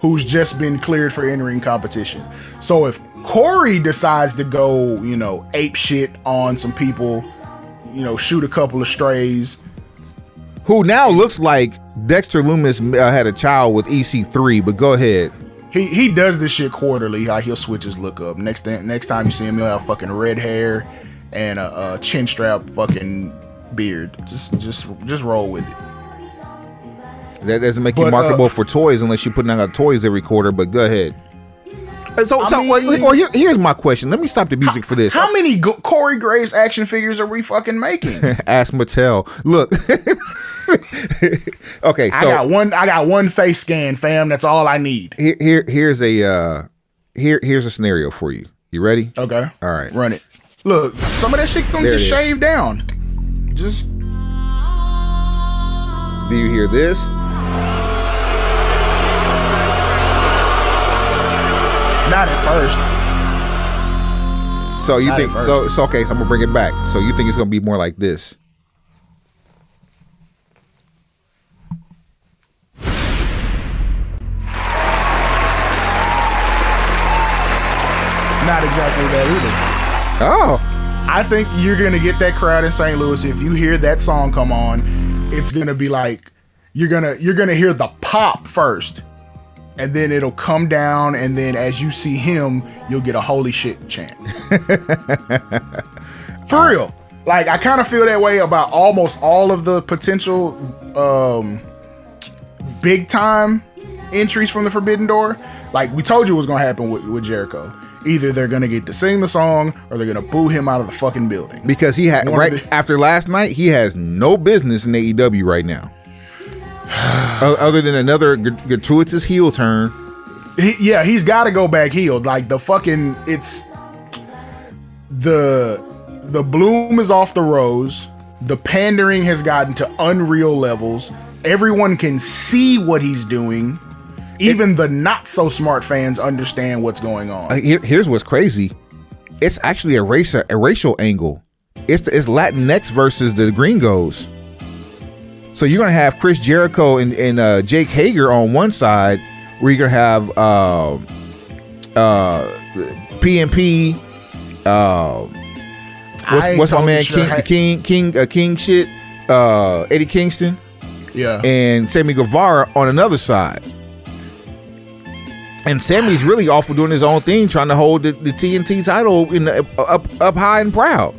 who's just been cleared for entering competition. So if Corey decides to go, you know, ape shit on some people, you know, shoot a couple of strays, who now looks like Dexter Lumis uh, had a child with EC3, but go ahead. he he does this shit quarterly. How he'll switch his look up. Next thing, next time you see him, he'll have fucking red hair and a, a chin strap fucking beard. Just just just roll with it. That doesn't make you But, uh, marketable for toys unless you're putting out toys every quarter, but go ahead. So, I so mean- well, or here, here's my question. Let me stop the music for this. How many go- Corey Graves action figures are we fucking making? Ask Mattel. Look. okay, so I got one. I got one face scan, fam. That's all I need. here, here, here's a uh, here, here's a scenario for you. You ready? Okay. All right. Run it. Look, some of that shit gonna There get shaved down. Just Do you hear this? Not at first. So you Not think so? So okay, so I'm gonna bring it back. So you think it's gonna be more like this? Not exactly that either. Oh, I think you're gonna get that crowd in St. Louis if you hear that song come on. It's gonna be like you're gonna you're gonna hear the pop first, and then it'll come down, and then as you see him, you'll get a holy shit chant. For real, like I kind of feel that way about almost all of the potential um, big time entries from the Forbidden Door. Like we told you was gonna happen with, with Jericho. Either they're gonna get to sing the song or they're gonna boo him out of the fucking building. because he had right the- after last night, he has no business in AEW right now. Other than another gratuitous heel turn. He, yeah, he's got to go back healed. Like the fucking, it's the the bloom is off the rose. The pandering has gotten to unreal levels. Everyone can see what he's doing. Even the not so smart fans understand what's going on. Uh, here- here's what's crazy. It's actually a race a racial angle. It's the, it's Latinx versus the Gringos. So you're gonna have Chris Jericho and, and uh, Jake Hager on one side, where you're gonna have uh, uh, PNP. Uh, what's, what's my man sure King King King uh, King shit? Uh, Eddie Kingston Yeah. and Sammy Guevara on another side. And Sammy's really off of doing his own thing, trying to hold the, the TNT title in the, up up high and proud.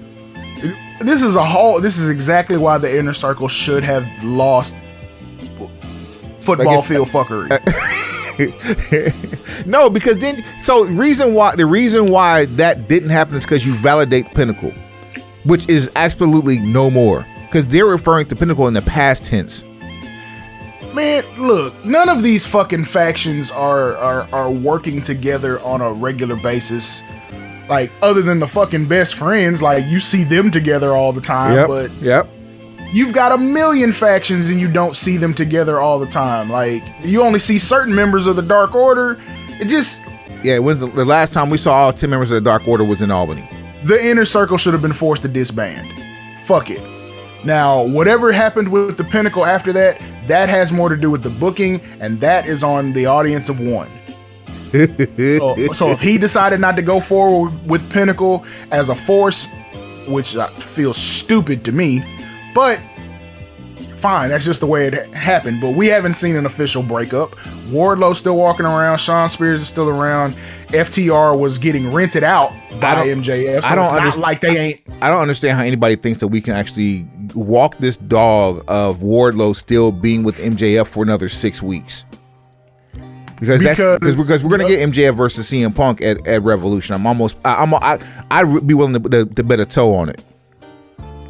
This is a whole. This is exactly why the inner circle should have lost football field fuckery. No, because then so reason why the reason why that didn't happen is because you validate Pinnacle, which is absolutely no more. Because they're referring to Pinnacle in the past tense. Man, look, none of these fucking factions are, are are working together on a regular basis. Like other than the fucking best friends, like you see them together all the time, but yep. you've got a million factions and you don't see them together all the time. Like you only see certain members of the Dark Order. It just Yeah, when's the, the last time we saw all 10 members of the Dark Order was in Albany? the inner circle should have been forced to disband. Fuck it. Now, whatever happened with the Pinnacle after that, that has more to do with the booking, and that is on the audience of one. So, so if he decided not to go forward with Pinnacle as a force, which feels stupid to me, but fine, that's just the way it happened. But we haven't seen an official breakup. Wardlow's still walking around. Shawn Spears is still around. FTR was getting rented out by I MJF. So I don't it's not underst- like they ain't. I don't understand how anybody thinks that we can actually walk this dog of Wardlow still being with MJF for another six weeks. Because, that's Because- because we're gonna get MJF versus CM Punk at, at Revolution. I'm almost I, I'm I I'd be willing to, to, to bet a toe on it.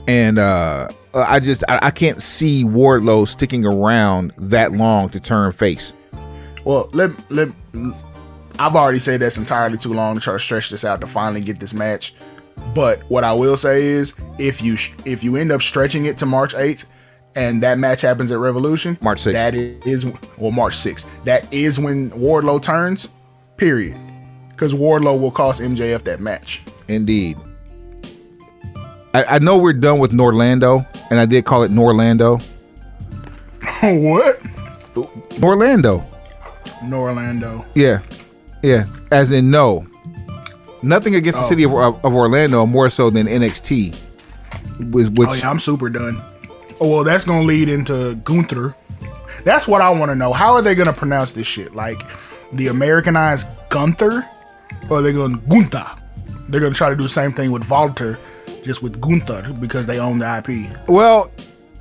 And uh I just I, I can't see Wardlow sticking around that long to turn face. Well, let let. I've already said that's entirely too long to try to stretch this out to finally get this match. But what I will say is, if you if you end up stretching it to March eighth, and that match happens at Revolution, March 6th. that is well March sixth. That is when Wardlow turns. Period. Because Wardlow will cost MJF that match. Indeed. I, I know we're done with Norlando, and I did call it Norlando. what? Norlando. Norlando. Yeah, yeah. As in, no, nothing against the oh. city of, of Orlando, more so than NXT. Was which Oh yeah, I'm super done. Oh well, that's gonna lead into Gunther. That's what I want to know. How are they gonna pronounce this shit? Like the Americanized Gunther, or are they going Gunther? They're gonna try to do the same thing with Walter, just with Gunther because they own the IP. well,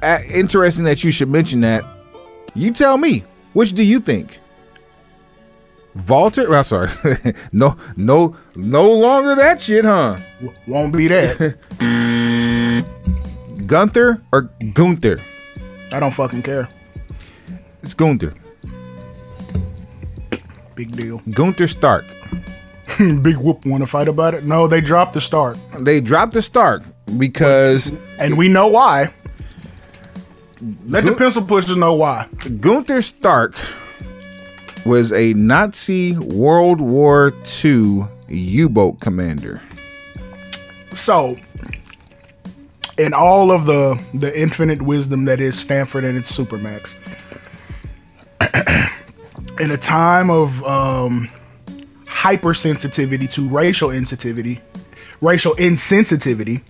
uh, interesting that you should mention that. You tell me, which do you think? Walter, I'm sorry, no, no, no longer that shit, huh? W- Won't be that. Gunther or Gunther? I don't fucking care. It's Gunther. Big deal. Gunther Stark. Big whoop want to fight about it? No, they dropped the Stark. They dropped the Stark because and we know why. Let the pencil pushers know why. Gunther Stark was a Nazi World War II U-boat commander. So, in all of the the infinite wisdom that is Stamford and its supermax, in a time of um, hypersensitivity to racial insensitivity, racial insensitivity,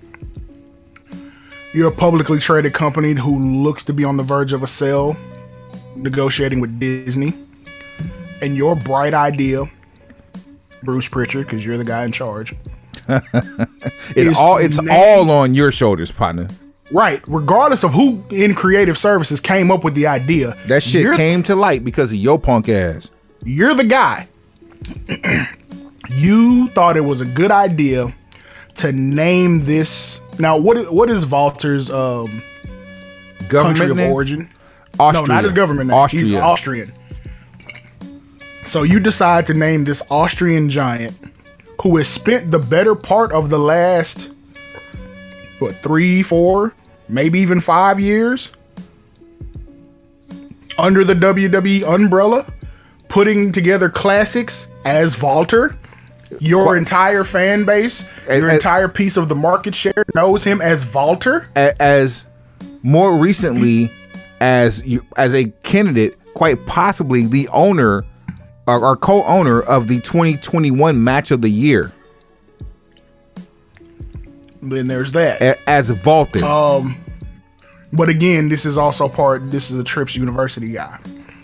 you're a publicly traded company who looks to be on the verge of a sale, negotiating with Disney, and your bright idea, Bruce Pritchard, because you're the guy in charge. It all it's name- all on your shoulders, partner. Right, regardless of who in creative services came up with the idea, That shit came to light because of your punk ass. You're the guy. you thought it was a good idea to name this. Now, what is what is Walter's um, Government country of name? origin? Austria. No, not his government name. He's Austria. Austrian. So you decide to name this Austrian giant who has spent the better part of the last what three, four, maybe even five years under the WWE umbrella, putting together classics as Walter. Your entire fan base, And- your and- entire piece of the market share knows him as Walter. As more recently as you as a candidate, quite possibly the owner are, are co-owner of the 2021 Match of the Year Then there's that. a- as Walter. Um, but again, this is also part. This is a Trips University guy,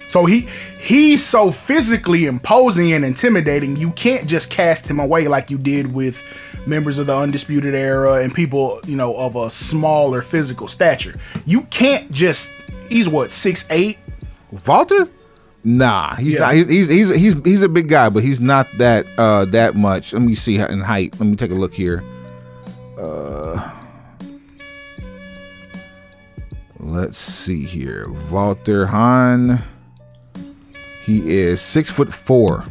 so he he's so physically imposing and intimidating. You can't just cast him away like you did with members of the Undisputed Era and people you know of a smaller physical stature. You can't just. He's what six eight. Walter? Nah, he's Yeah. not. He's, he's he's he's he's a big guy, but he's not that uh that much. Let me see in height. Let me take a look here. Uh, let's see here. Walter Hahn. He is six foot four.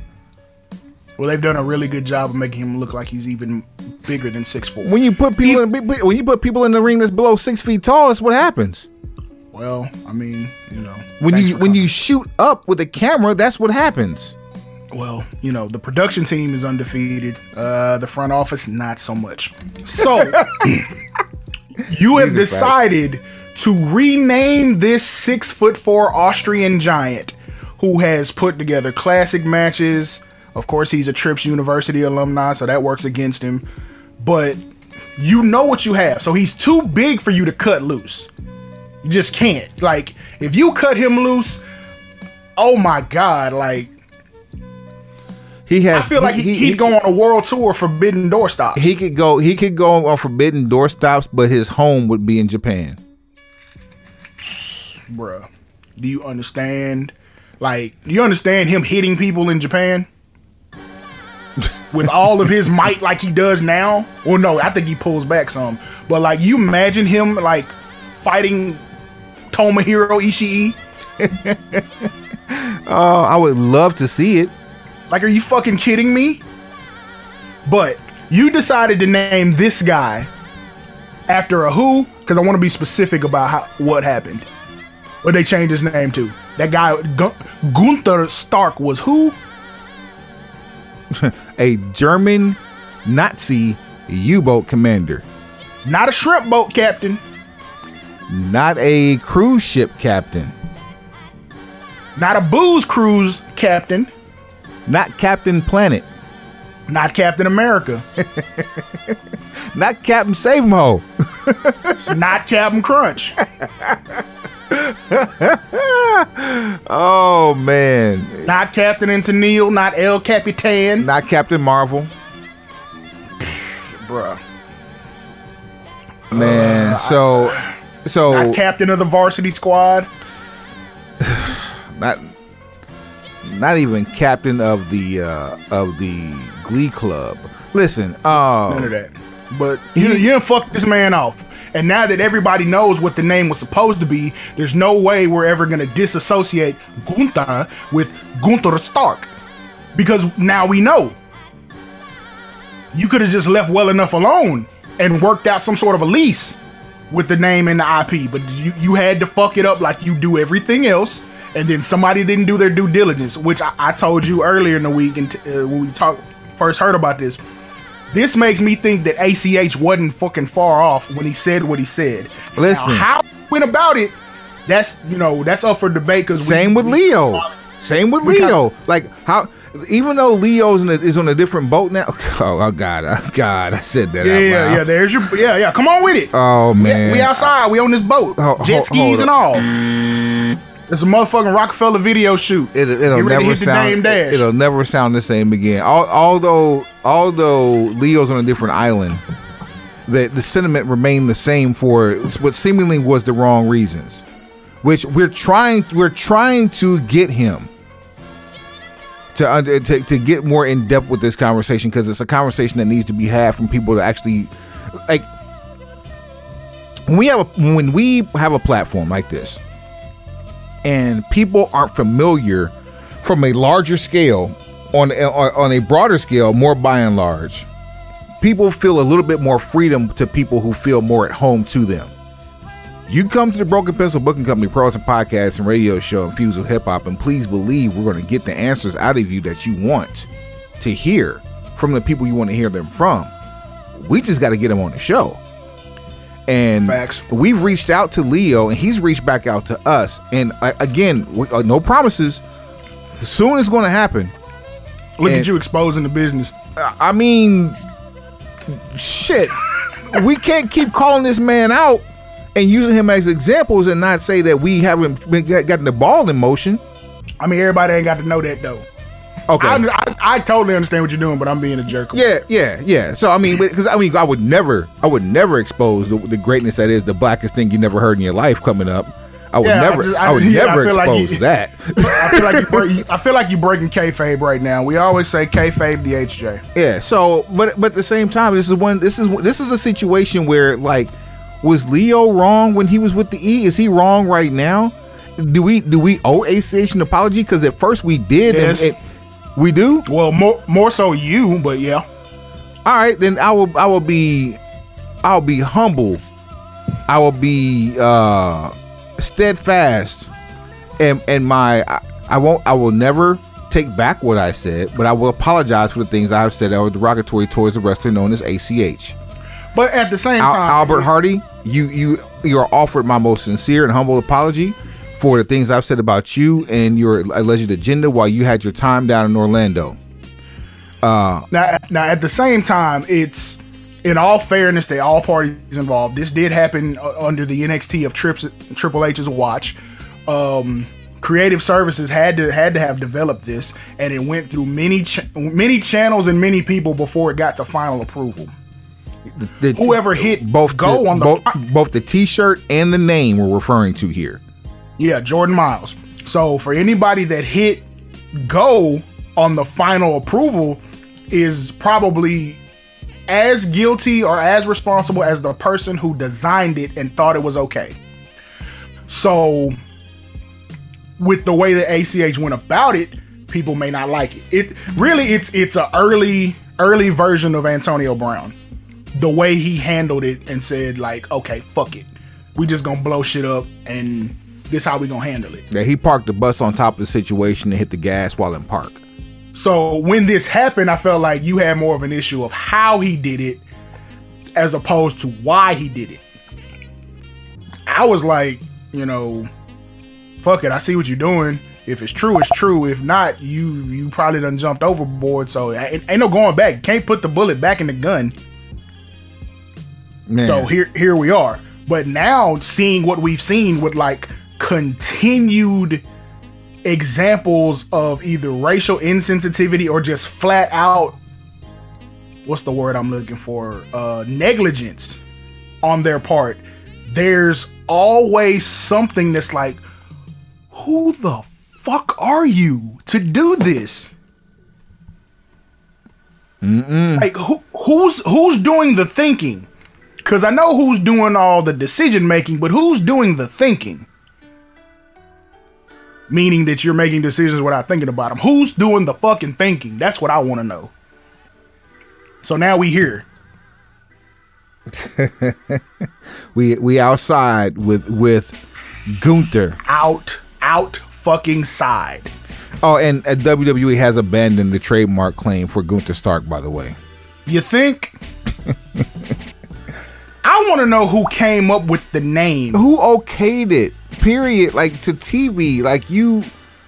Well, they've done a really good job of making him look like he's even bigger than six four. When you put people in when you put people in the ring that's below six feet tall, that's what happens. Well, I mean, you know, When you when you shoot up with a camera, that's what happens. Well, you know, the production team is undefeated. Uh, the front office, not so much. So, you have These are facts. decided to rename this six foot four Austrian giant who has put together classic matches. Of course, he's a Trips University alumni, so that works against him. But you know what you have. So he's too big for you to cut loose. You just can't. Like, if you cut him loose, oh my God, like, He has. I feel like he, he'd go on a world tour Forbidden Door stops. He could go. He could go on forbidden doorstops, but his home would be in Japan. Bruh, do you understand? Like, do you understand him hitting people in Japan? With all of his might like he does now? Well, no, I think he pulls back some. But, like, you imagine him, like, fighting Tomohiro Ishii? Oh, I would love to see it. Like, are you fucking kidding me? But you decided to name this guy after a who? Because I want to be specific about how, what happened. What they changed his name to? That guy Gun- Gunther Stark was who? A German Nazi U-boat commander, Not a shrimp boat captain. Not a cruise ship captain, Not a booze cruise captain. not Captain Planet, Not Captain America. not Captain Save 'em Ho. not Captain Crunch. Oh man, Not Captain Antonil. Not El Capitan. not Captain Marvel. Bruh. Man, uh, so so Not Captain of the Varsity Squad. not not even captain of the uh of the glee club listen None um of that. But you, you didn't fuck this man off. And now that everybody knows what the name was supposed to be, there's no way we're ever going to disassociate Gunther with Gunther Stark. Because now we know. You could have just left well enough alone and worked out some sort of a lease with the name and the IP. But you, you had to fuck it up like you do everything else. And then somebody didn't do their due diligence, which I, I told you earlier in the week and uh, when we talked first heard about this. This makes me think that ACH wasn't fucking far off when he said what he said. Listen. Now, how he went about it, that's you know that's up for debate. Because same with leo same with we leo like how even though leo's in a, is on a different boat now oh, oh god oh god i said that Yeah, yeah, yeah. There's your yeah, yeah. Come on with it. oh man we outside. We on this boat. Ho- Jet skis hold and all. It's a motherfucking Roc-A-Fella video shoot. It, it'll never sound dash. it'll never sound the same again Al, although although leo's on a different island the, the sentiment remained the same for what seemingly was the wrong reasons which we're trying we're trying to get him to under, to, to get more in depth with this conversation because it's a conversation that needs to be had from people to actually like when we have a when we have a platform like this and people aren't familiar from a larger scale on on, on a broader scale more by and large people feel a little bit more freedom to people who feel more at home to them you come to the Broken Pencil Booking Company Pros and Podcasts and radio show infused with hip hop, and please believe we're going to get the answers out of you that you want to hear from the people you want to hear them from. We just got to get them on the show. And Facts. we've reached out to Leo, and he's reached back out to us. And uh, again, we, uh, no promises. Soon it's going to happen. Look And- at you exposing the business. I mean, shit. we can't keep calling this man out and using him as examples and not say that we haven't been, gotten the ball in motion. I mean, everybody ain't got to know that though. Okay. I, I, I totally understand what you're doing, but I'm being a jerk. yeah, yeah, yeah. So I mean, because I mean, I would never, I would never expose the, the greatness that is the blackest thing you never heard in your life coming up. I would Yeah, I never, just- I, I- would yeah, I never feel like expose you- that. I feel like you break, I feel like you breaking kayfabe right now. We always say kayfabe the HJ. Yeah. So, but but at the same time, this is one. This is this is a situation where like, was Leo wrong when he was with the E? Is he wrong right now? Do we do we owe ACH an apology? Because at first we did, Yes. and, and we do. Well, more more so you, but yeah. All right, then I will I will be I'll be humble. I will be uh steadfast and and my I, I won't I will never take back what I said, but I will apologize for the things I've said that were derogatory towards the wrestler known as ACH. But at the same Al- time, Albert Hardie, you you you are offered my most sincere and humble apology for the things I've said about you and your alleged agenda while you had your time down in Orlando. Now, now at the same time, it's in all fairness to all parties involved. This did happen uh, under the NXT of Trips, Triple H's watch. Um, creative Services had to had to have developed this, and it went through many ch- many channels and many people before it got to final approval. The- Whoever hit both go the, on the both, fi- both the T-shirt and the name we're referring to here. Yeah, Jordan Myles. So for anybody that hit go on the final approval is probably as guilty or as responsible as the person who designed it and thought it was okay. So with the way that ACH went about it, people may not like it. It really it's it's a early early version of Antonio Brown. The way he handled it and said like, okay, fuck it. We just gonna blow shit up and this how we gonna handle it. Yeah, he parked the bus on top of the situation and hit the gas while in park. So when this happened, I felt like you had more of an issue of how he did it as opposed to why he did it. I was like, you know, fuck it, I see what you're doing. If it's true, it's true. If not, you you probably done jumped overboard. So ain't, ain't no going back. Can't put the bullet back in the gun. Man, So here here we are. But now seeing what we've seen with like continued examples of either racial insensitivity or just flat out what's the word I'm looking for? Uh negligence on their part. There's always something that's like who the fuck are you to do this? Like who who's who's doing the thinking? Cause I know who's doing all the decision making, but who's doing the thinking? Meaning that you're making decisions without thinking about them. Who's doing the fucking thinking? That's what I want to know. So now we here. we we outside with with Gunther. Out, out fucking side. Oh, and uh, WWE has abandoned the trademark claim for Gunther Stark. By the way, You think? I want to know who came up with the name. who okayed it? Period. Like to TV. Like you.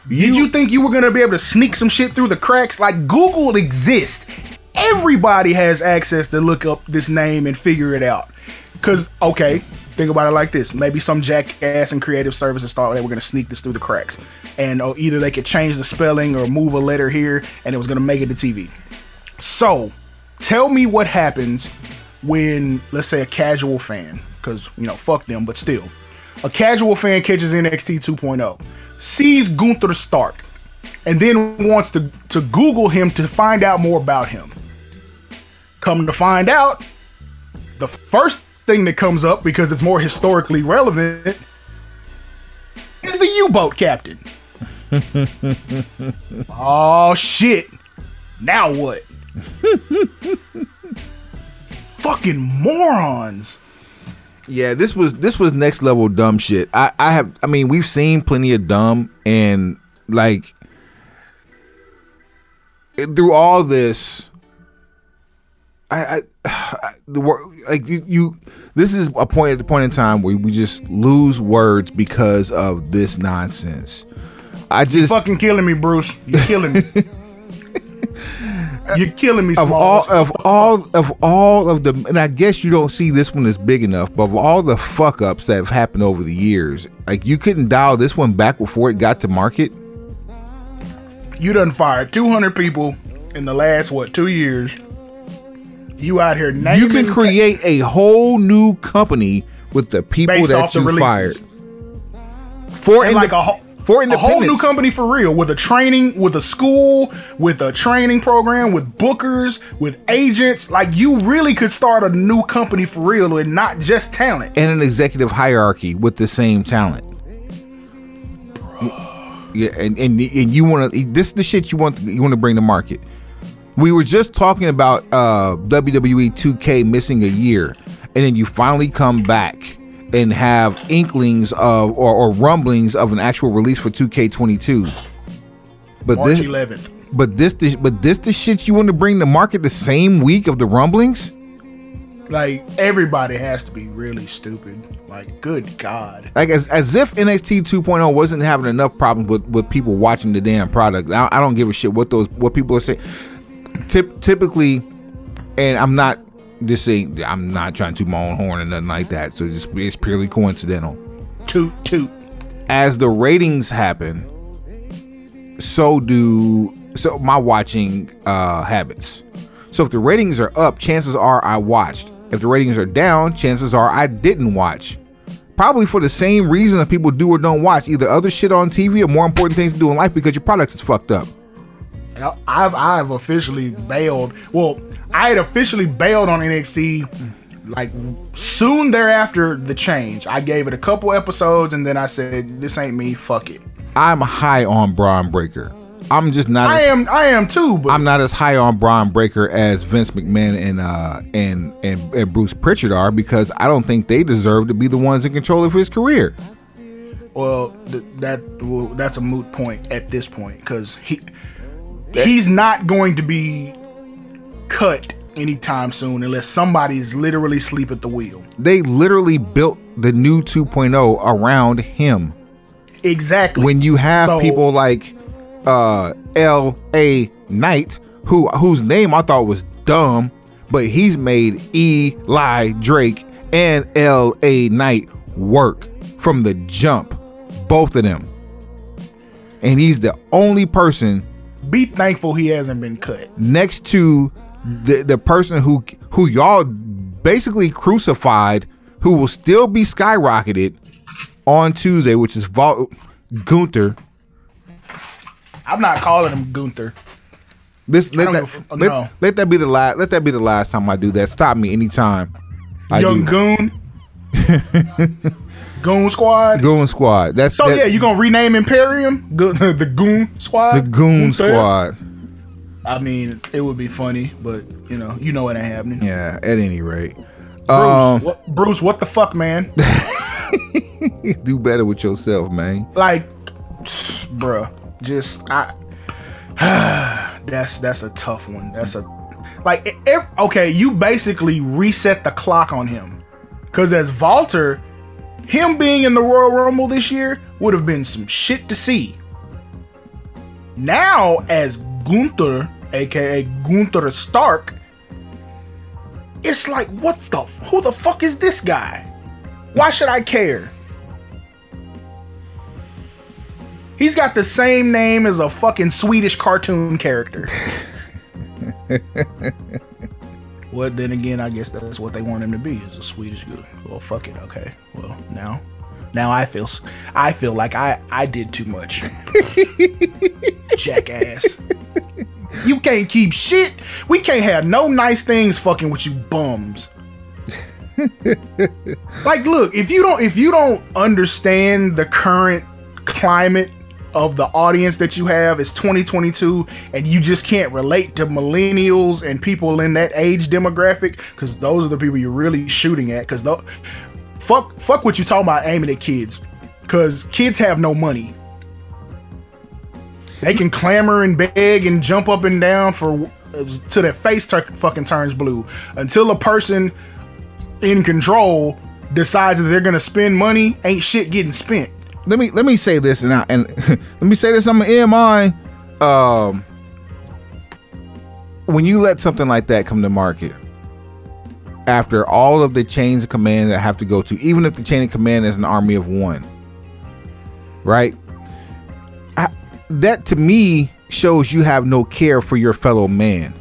Did you think you were gonna be able to sneak some shit through the cracks? Like Google exists. Everybody has access to look up this name and figure it out. Cause okay, think about it like this: maybe some jackass in creative services thought they were gonna sneak this through the cracks, and oh, either they could change the spelling or move a letter here, and it was gonna make it to TV. So, tell me what happens when, let's say, a casual fan, because you know, fuck them, but still, a casual fan catches NXT 2.0, sees Gunther Stark, and then wants to to Google him to find out more about him. Come to find out, the first thing that comes up because it's more historically relevant is the U-boat captain. oh shit! Now what? Fucking morons. Yeah, this was this was next level dumb shit. I I have I mean we've seen plenty of dumb and like through all this I, I, the wor- like you, you this is a point at the point in time where we just lose words because of this nonsense. I just Fucking killing me, Bruce. You're killing me. You're killing me, of all of all of all of the and I guess you don't see this one as big enough, but of all the fuck ups that have happened over the years, like you couldn't dial this one back before it got to market. You done fired 200 people in the last what two years? You out here naming You can create a whole new company with the people Based that the you fired. For and like a, whole- for a whole new company for real with a training, with a school, with a training program, with bookers, with agents. Like you really could start a new company for real and not just talent. and an executive hierarchy with the same talent. Yeah, and and, and you want to this is the shit you want you want to bring to market. We were just talking about uh, WWE 2K missing a year, and then you finally come back and have inklings of or, or rumblings of an actual release for 2K22. But March this, 11th. but this, the, but this, the shit you want to bring to market the same week of the rumblings. Like everybody has to be really stupid. Like good God. Like as, as if NXT 2.0 wasn't having enough problems with, with people watching the damn product. I, I don't give a shit what those what people are saying. Tip, typically, and I'm not just saying I'm not trying to my own horn or nothing like that. So it's, it's purely coincidental. Toot toot. As the ratings happen, so do so my watching uh, habits. So if the ratings are up, chances are I watched. If the ratings are down, chances are I didn't watch. Probably for the same reason that people do or don't watch either other shit on TV or more important things to do in life because your product is fucked up. I've I've officially bailed. Well, I had officially bailed on NXT like soon thereafter the change. I gave it a couple episodes and then I said, "This ain't me. Fuck it." I'm high on Bron Breakker. I'm just not. I as, am I am too, but I'm not as high on Bron Breakker as Vince McMahon and uh and, and and Bruce Pritchard are because I don't think they deserve to be the ones in control of his career. well th- that well, that's a moot point at this point because he he's not going to be cut anytime soon unless somebody's literally asleep at the wheel. They literally built the new 2.0 around him. Exactly. When you have So- people like uh L.A. Knight, who whose name I thought was dumb, but he's made Eli Drake and L.A. Knight work from the jump, both of them. And he's the only person be thankful he hasn't been cut. next to the the person who who y'all basically crucified, who will still be skyrocketed on Tuesday, which is Vol- Gunther. I'm not calling him Gunther. This let that let, no. let that be the last let that be the last time I do that. Stop me anytime. I Young do. Goon. Goon Squad. Goon Squad. That's So that- yeah, you gonna rename Imperium Go- the Goon Squad? the Goon Gunther? Squad. I mean, it would be funny, but you know, you know it ain't happening. Yeah. At any rate, Bruce, um, what, Bruce, what the fuck, man? do better with yourself, man. like, bruh, just I. that's that's a tough one. That's a like if okay, you basically reset the clock on him, because as Walter, him being in the Royal Rumble this year would have been some shit to see. Now as Gunther, aka Gunther Stark, it's like what the who the fuck is this guy? Why should I care? He's got the same name as a fucking Swedish cartoon character. well, then again, I guess that's what they want him to be is a Swedish good. Well, fuck it. Okay. Well, now, now I feel, I feel like I I did too much. Jackass. You can't keep shit. We can't have no nice things fucking with you bums. like look, if you don't if you don't understand the current climate of the audience that you have is 2022 and you just can't relate to millennials and people in that age demographic cuz those are the people you're really shooting at cuz fuck fuck what you talking about aiming at kids cuz kids have no money. They can clamor and beg and jump up and down for till their face tur- fucking turns blue until a person in control decides that they're gonna spend money. Ain't shit getting spent. let me let me say this and I, and let me say this I'm gonna. Um, when you let something like that come to market, after all of the chains of command that have to go to, even if the chain of command is an army of one, right? That to me shows you have no care for your fellow man.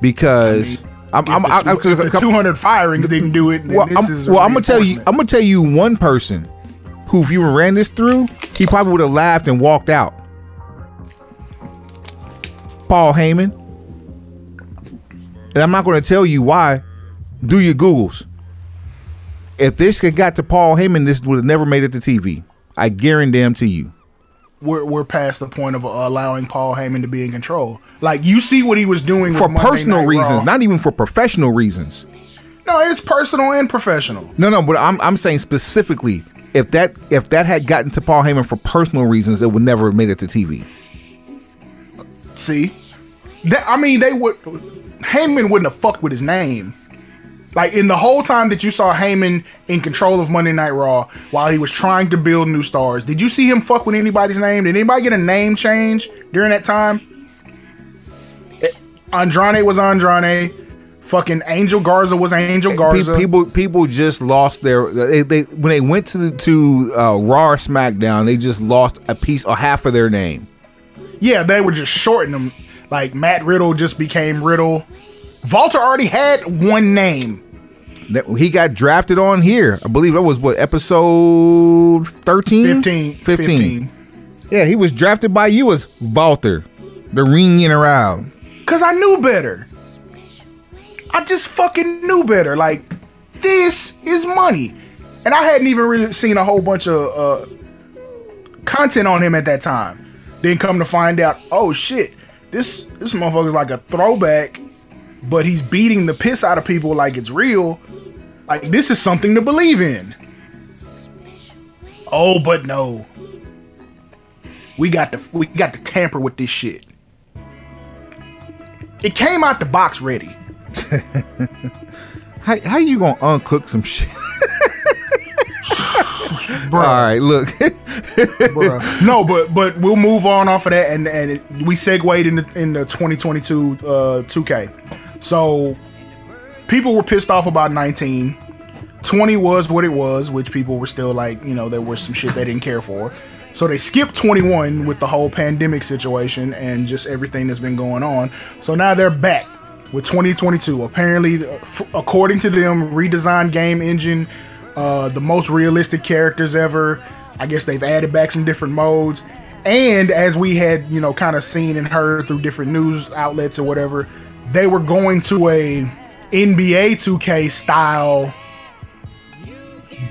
Because I am I'm, I'm, I'm, two- if the 200 firings didn't do it. well, I'm, well, I'm gonna tell you. I'm gonna tell you one person who, if you ran this through, he probably would have laughed and walked out. Paul Heyman, and I'm not gonna tell you why. Do your googles. If this had got to Paul Heyman, this would have never made it to TV. I guarantee them to you. We're we're past the point of uh, allowing Paul Heyman to be in control. Like you see what he was doing For personal reasons, Raw. not even for professional reasons. no, it's personal and professional. No, no, but I'm I'm saying specifically, if that if that had gotten to Paul Heyman for personal reasons, it would never have made it to TV. See, that, I mean, they would Heyman wouldn't have fucked with his name. Like in the whole time that you saw Heyman in control of Monday Night Raw while he was trying to build new stars, did you see him fuck with anybody's name? Did anybody get a name change during that time? Andrade was Andrade. Fucking Angel Garza was Angel Garza. People people just lost their they, they when they went to to uh, Raw or SmackDown, they just lost a piece or half of their name. Yeah, they were just shorting them. Like Matt Riddle just became Riddle. Walter already had one name. That he got drafted on here. I believe that was what episode 13? 15. 15. Yeah, he was drafted by you as Walter, the ring in around. Cause I knew better. I just fucking knew better. Like, this is money. And I hadn't even really seen a whole bunch of uh, content on him at that time. Then come to find out, oh shit, this this motherfucker's like a throwback, but he's beating the piss out of people like it's real. Like this is something to believe in. Oh, but no. We got to we got to tamper with this shit. It came out the box ready. How, how you gonna uncook some shit? All right, look. Bruh. no, but but we'll move on off of that, and and we segued in the in the 2022 uh, 2K. So people were pissed off about 19. 20 was what it was, which people were still like, you know, there was some shit they didn't care for. So they skipped 21 with the whole pandemic situation and just everything that's been going on. So now they're back with 2022. Apparently, uh, according to them, redesigned game engine, uh, the most realistic characters ever. I guess they've added back some different modes. And as we had, you know, kind of seen and heard through different news outlets or whatever, they were going to a NBA 2K style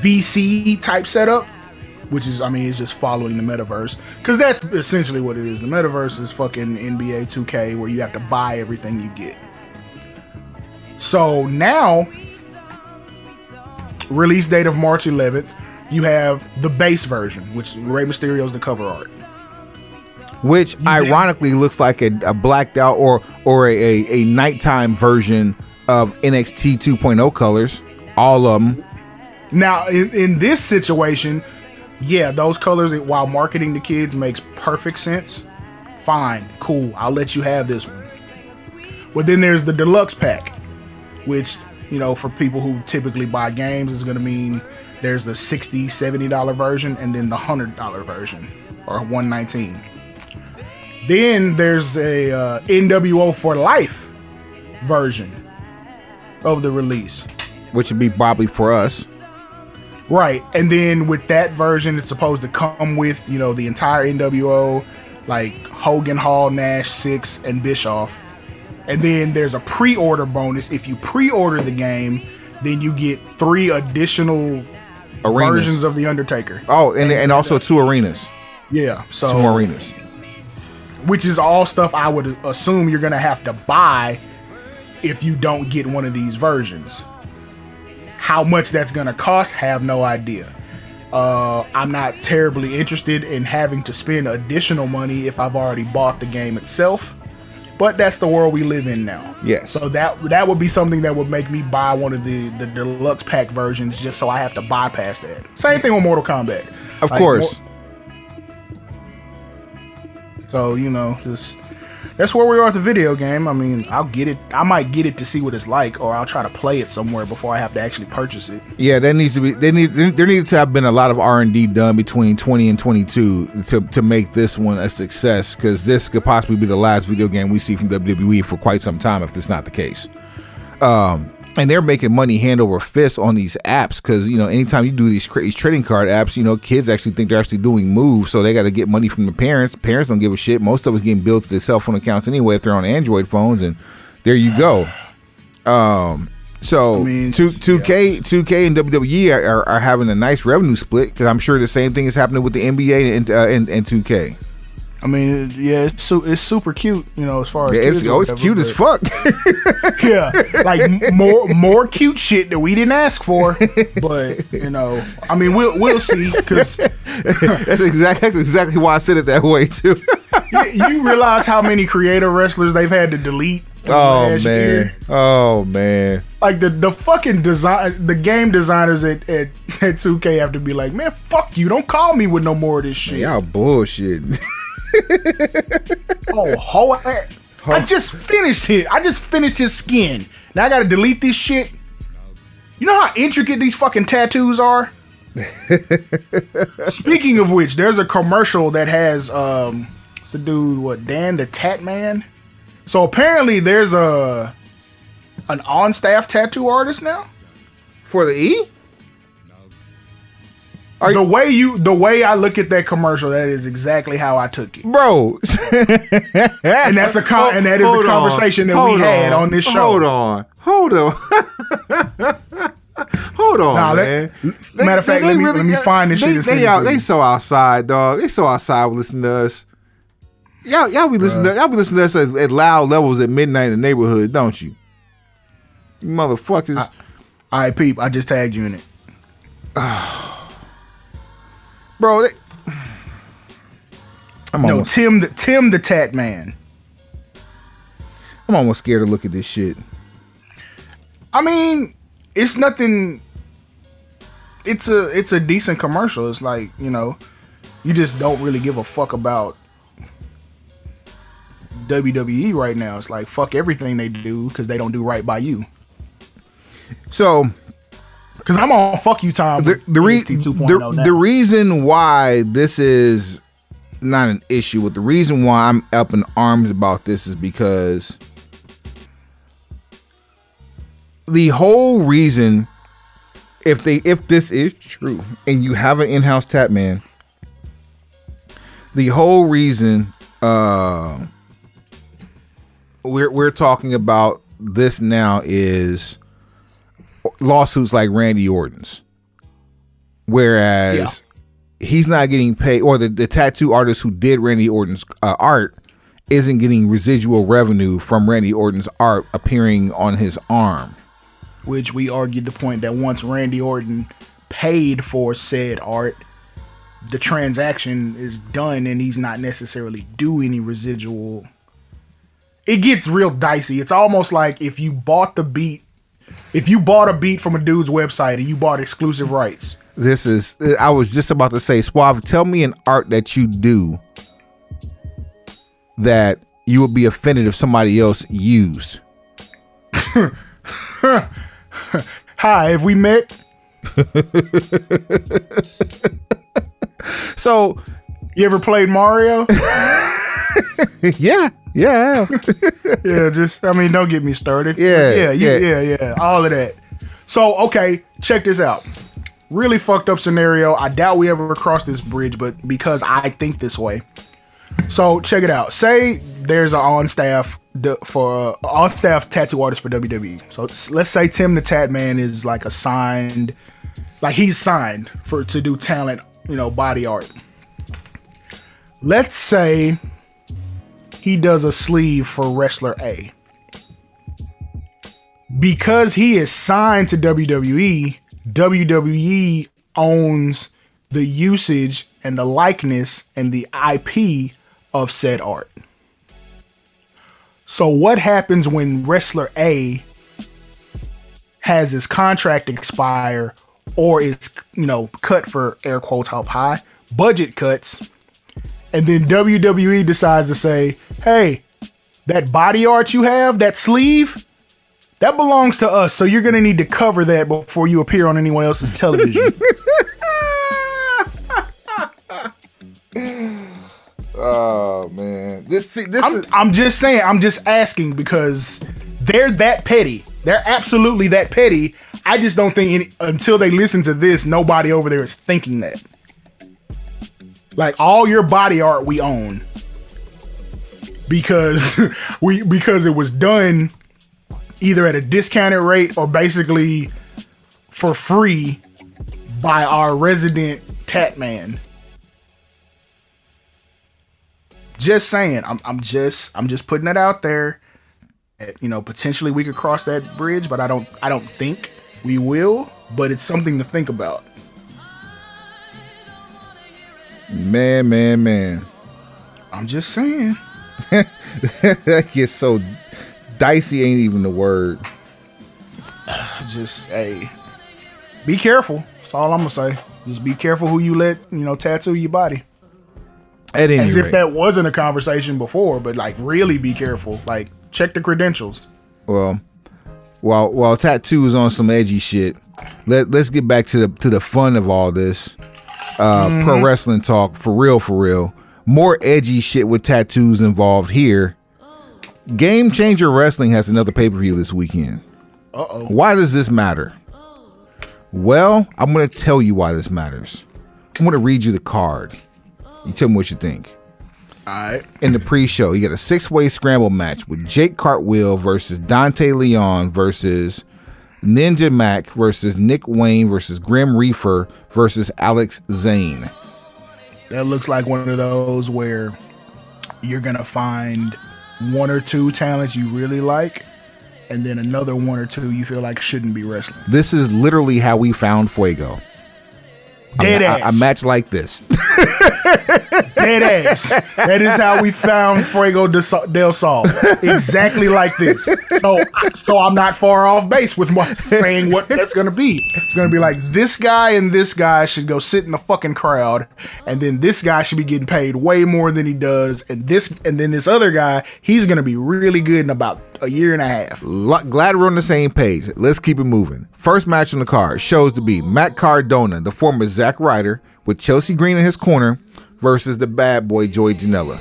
VC type setup, which is, I mean, it's just following the metaverse. Because that's essentially what it is. The metaverse is fucking NBA 2K where you have to buy everything you get. So now, release date of March 11th, you have the base version, which Rey Mysterio's the cover art. which ironically looks like a, a blacked out or or a, a, a nighttime version of NXT 2.0 colors. All of them. Now, in, in this situation, yeah, those colors, while marketing to kids makes perfect sense. Fine, cool, I'll let you have this one. But then there's the deluxe pack, which, you know, for people who typically buy games, is going to mean there's the 60 $70 version and then the $100 version, or 119 Then there's a uh, NWO for life version of the release. which would be probably for us. Right. And then with that version, it's supposed to come with, you know, the entire NWO, like Hogan, Hall, Nash, Syxx, and Bischoff. And then there's a pre order bonus. If you pre order the game, then you get three additional Arenas. versions of The Undertaker. Oh, and, and also two arenas. Yeah. So, Two more arenas. which is all stuff I would assume you're going to have to buy if you don't get one of these versions. How much that's going to cost, have no idea. Uh, I'm not terribly interested in having to spend additional money if I've already bought the game itself. But that's the world we live in now. Yes. So that that would be something that would make me buy one of the the deluxe pack versions just so I have to bypass that. Same thing with Mortal Kombat. Of Like, course. Mor- so you know, just that's where we are with the video game. I mean, I'll get it. I might get it to see what it's like, or I'll try to play it somewhere before I have to actually purchase it. Yeah, that needs to be. They need. There needed to have been a lot of R and D done between 20 and 22 to to make this one a success. Because this could possibly be the last video game we see from WWE for quite some time, if that's not the case. Um, and they're making money hand over fist on these apps because you know anytime you do these, these trading card apps, you know kids actually think they're actually doing moves, so they got to get money from the parents. Parents don't give a shit. Most of us getting billed to their cell phone accounts anyway if they're on Android phones, and there you go. Um, so I mean, two two K two K and WWE are, are, are having a nice revenue split because I'm sure the same thing is happening with the NBA and uh, and, and two K. I mean, yeah, it's su- it's super cute, you know, as far as Yeah, it's, oh, it's cute as fuck. yeah, like more more cute shit that we didn't ask for, but you know, I mean, we'll we'll see because that's exactly that's exactly why I said it that way too. you, you realize how many creator wrestlers they've had to delete. oh man, year? oh man. like the the fucking design, the game designers at at at 2K have to be like, man, fuck you, don't call me with no more of this shit. Y'all bullshit. Oh, ho- I just finished it. I just finished his skin. Now I gotta delete this shit. You know how intricate these fucking tattoos are? Speaking of which, there's a commercial that has um it's a dude, what, Dan the Tat Man? So apparently there's a an on staff tattoo artist now. For the E? Are the you- way you the way I look at that commercial, that is exactly how I took it. Bro. And that's a con- and that is a Hold on. conversation that we had on this show. Hold on. Hold on. Hold on, Nah, man. matter of fact, let me- let me find this they, shit They, out, they so outside, dog. They so outside listening to us. Y'all, y'all be listening. To, y'all be listening to us at, at loud levels at midnight in the neighborhood, don't you? You motherfuckers. All right, peep, I just tagged you in it. bro. They, I'm No, almost, Tim the Tim the Tat Man. I'm almost scared to look at this shit. I mean, it's nothing. It's a it's a decent commercial. It's like you know, you just don't really give a fuck about WWE right now. It's like fuck everything they do because they don't do right by you. So Because I'm on fuck you time. the the, re- the, the reason why this is not an issue with the reason why I'm up in arms about this is because the whole reason if they if this is true and you have an in-house tap man the whole reason uh we're we're talking about this now is lawsuits like Randy Orton's whereas he's not getting paid or the, the tattoo artist who did Randy Orton's uh, art isn't getting residual revenue from Randy Orton's art appearing on his arm which we argued the point that once Randy Orton paid for said art, the transaction is done and he's not necessarily due any residual. It gets real dicey. It's almost like if you bought the beat, if you bought a beat from a dude's website and you bought exclusive rights. this is I was just about to say Suave tell me an art that you do that you would be offended if somebody else used Hi, have we met? so You ever played Mario? yeah yeah yeah, just I mean, don't get me started. Yeah, yeah, you- yeah. yeah, yeah, all of that. So okay, check this out. Really fucked up scenario. I doubt we ever cross this bridge, but because I think this way. So check it out. Say there's an on staff for uh, on staff tattoo artist for WWE. So let's say Tim the Tat Man is like assigned like he's signed for to do talent, you know, body art. Let's say he does a sleeve for wrestler A. Because he is signed to WWE, WWE owns the usage and the likeness and the IP of said art. So what happens when wrestler A has his contract expire or is, you know, cut for air quotes up high, budget cuts, and then WWE decides to say, "Hey, that body art you have, that sleeve, that belongs to us. So you're gonna need to cover that before you appear on anyone else's television. oh man, this see, this I'm, is I'm just saying. I'm just asking because they're that petty. They're absolutely that petty. I just don't think any, until they listen to this, nobody over there is thinking that. Like all your body art, we own because we because it was done either at a discounted rate or basically for free by our resident tat man. Just saying, I'm I'm just I'm just putting it out there. Uh, You know, potentially we could cross that bridge, but I don't I don't think we will. But it's something to think about. Man, man, man. I'm just saying. that gets so dicey. Ain't even the word. Just hey, be careful. That's all I'm gonna say. Just be careful who you let you know tattoo your body. At any As rate, if that wasn't a conversation before, but like really be careful. Like check the credentials. well, while while tattoo is on some edgy shit, let let's get back to the to the fun of all this. Uh, Mm-hmm. Pro wrestling talk for real, for real. More edgy shit with tattoos involved here. Game Changer Wrestling has another pay per view this weekend. Uh oh. Why does this matter? Well, I'm going to tell you why this matters. I'm going to read you the card. You tell me what you think. All right. In the pre-show, you got a six-way scramble match with Jack Cartwheel versus Dante Leon versus Ninja Mac versus Nick Wayne versus Grim Reefer versus Alex Zayne. That looks like one of those where you're gonna find one or two talents you really like, and then another one or two you feel like shouldn't be wrestling. This is literally how we found Fuego. Dead ass. a- a match like this. Dead ass. That is how we found Fuego Sol- del Sol. Exactly like this. So, so I'm not far off base with my saying what that's gonna be. It's gonna be like this guy and this guy should go sit in the fucking crowd, and then this guy should be getting paid way more than he does, and this and then this other guy, he's gonna be really good in about a year and a half. Glad we're on the same page. Let's keep it moving. First match on the card shows to be Matt Cardona, the former Zack Ryder, with Chelsea Green in his corner, versus the bad boy Joey Janela.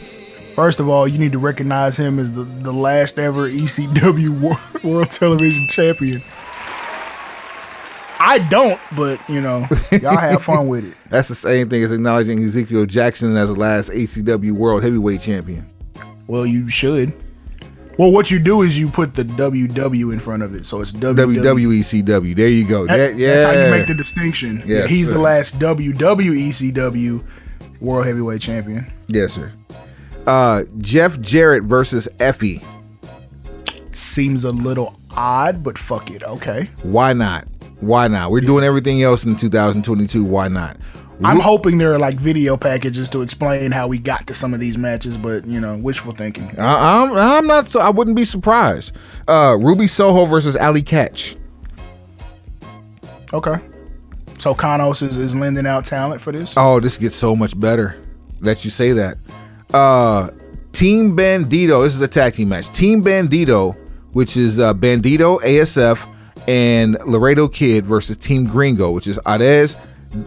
First of all, you need to recognize him as the, the last ever ECW World, World Television Champion. I don't, but you know, y'all have fun with it. That's the same thing as acknowledging Ezekiel Jackson as the last ECW World Heavyweight Champion. Well, you should. Well, what you do is you put the WW in front of it, so it's WW. WWECW. There you go. That- That- yeah. That's how you make the distinction. Yes, Yeah, he's sir. the last WWECW World Heavyweight Champion. yes, sir. Uh, Jeff Jarrett versus Effy. Seems a little odd, but fuck it. Okay. Why not? Why not? We're doing everything else in 2022. Why not? I'm hoping there are like video packages to explain how we got to some of these matches, but you know, wishful thinking. I, I'm I'm not. So, I wouldn't be surprised. Uh, Ruby Soho versus Allie Katch. Okay. So Kanos is, is lending out talent for this. Oh, this gets so much better that you say that. Uh, Team Bandito. This is a tag team match. Team Bandito, which is uh, Bandito, ASF, and Laredo Kid versus Team Gringo, which is Arez,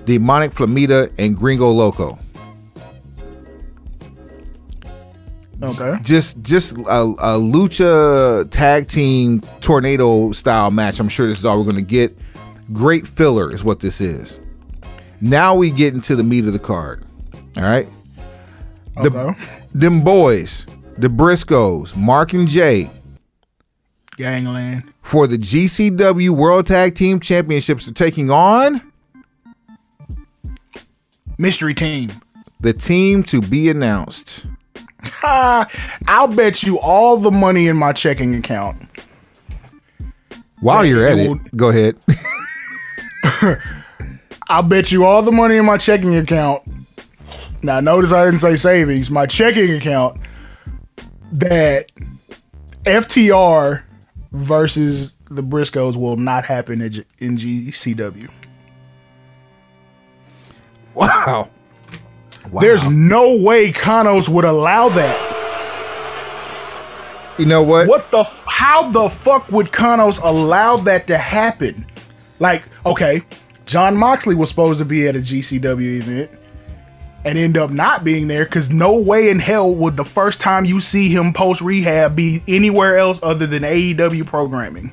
Demonic Flamita, and Gringo Loco. Okay. Just just a, a lucha tag team tornado style match. I'm sure this is all we're going to get. Great filler is what this is. Now we get into the meat of the card. All right. The, them boys, the Briscoes, Mark and Jay, Gangland. for the GCW World Tag Team Championships are taking on Mystery team. the team to be announced. I'll bet you all the money in my checking account. While you're at it it, go ahead. I'll bet you all the money in my checking account. Now, notice I didn't say savings. My checking account that FTR versus the Briscoes will not happen in GCW. Wow. Wow. There's no way Kanos would allow that. You know what? What the? F- how the fuck would Kanos allow that to happen? Like, okay, Jon Moxley was supposed to be at a GCW event and end up not being there because no way in hell would the first time you see him post rehab be anywhere else other than AEW programming.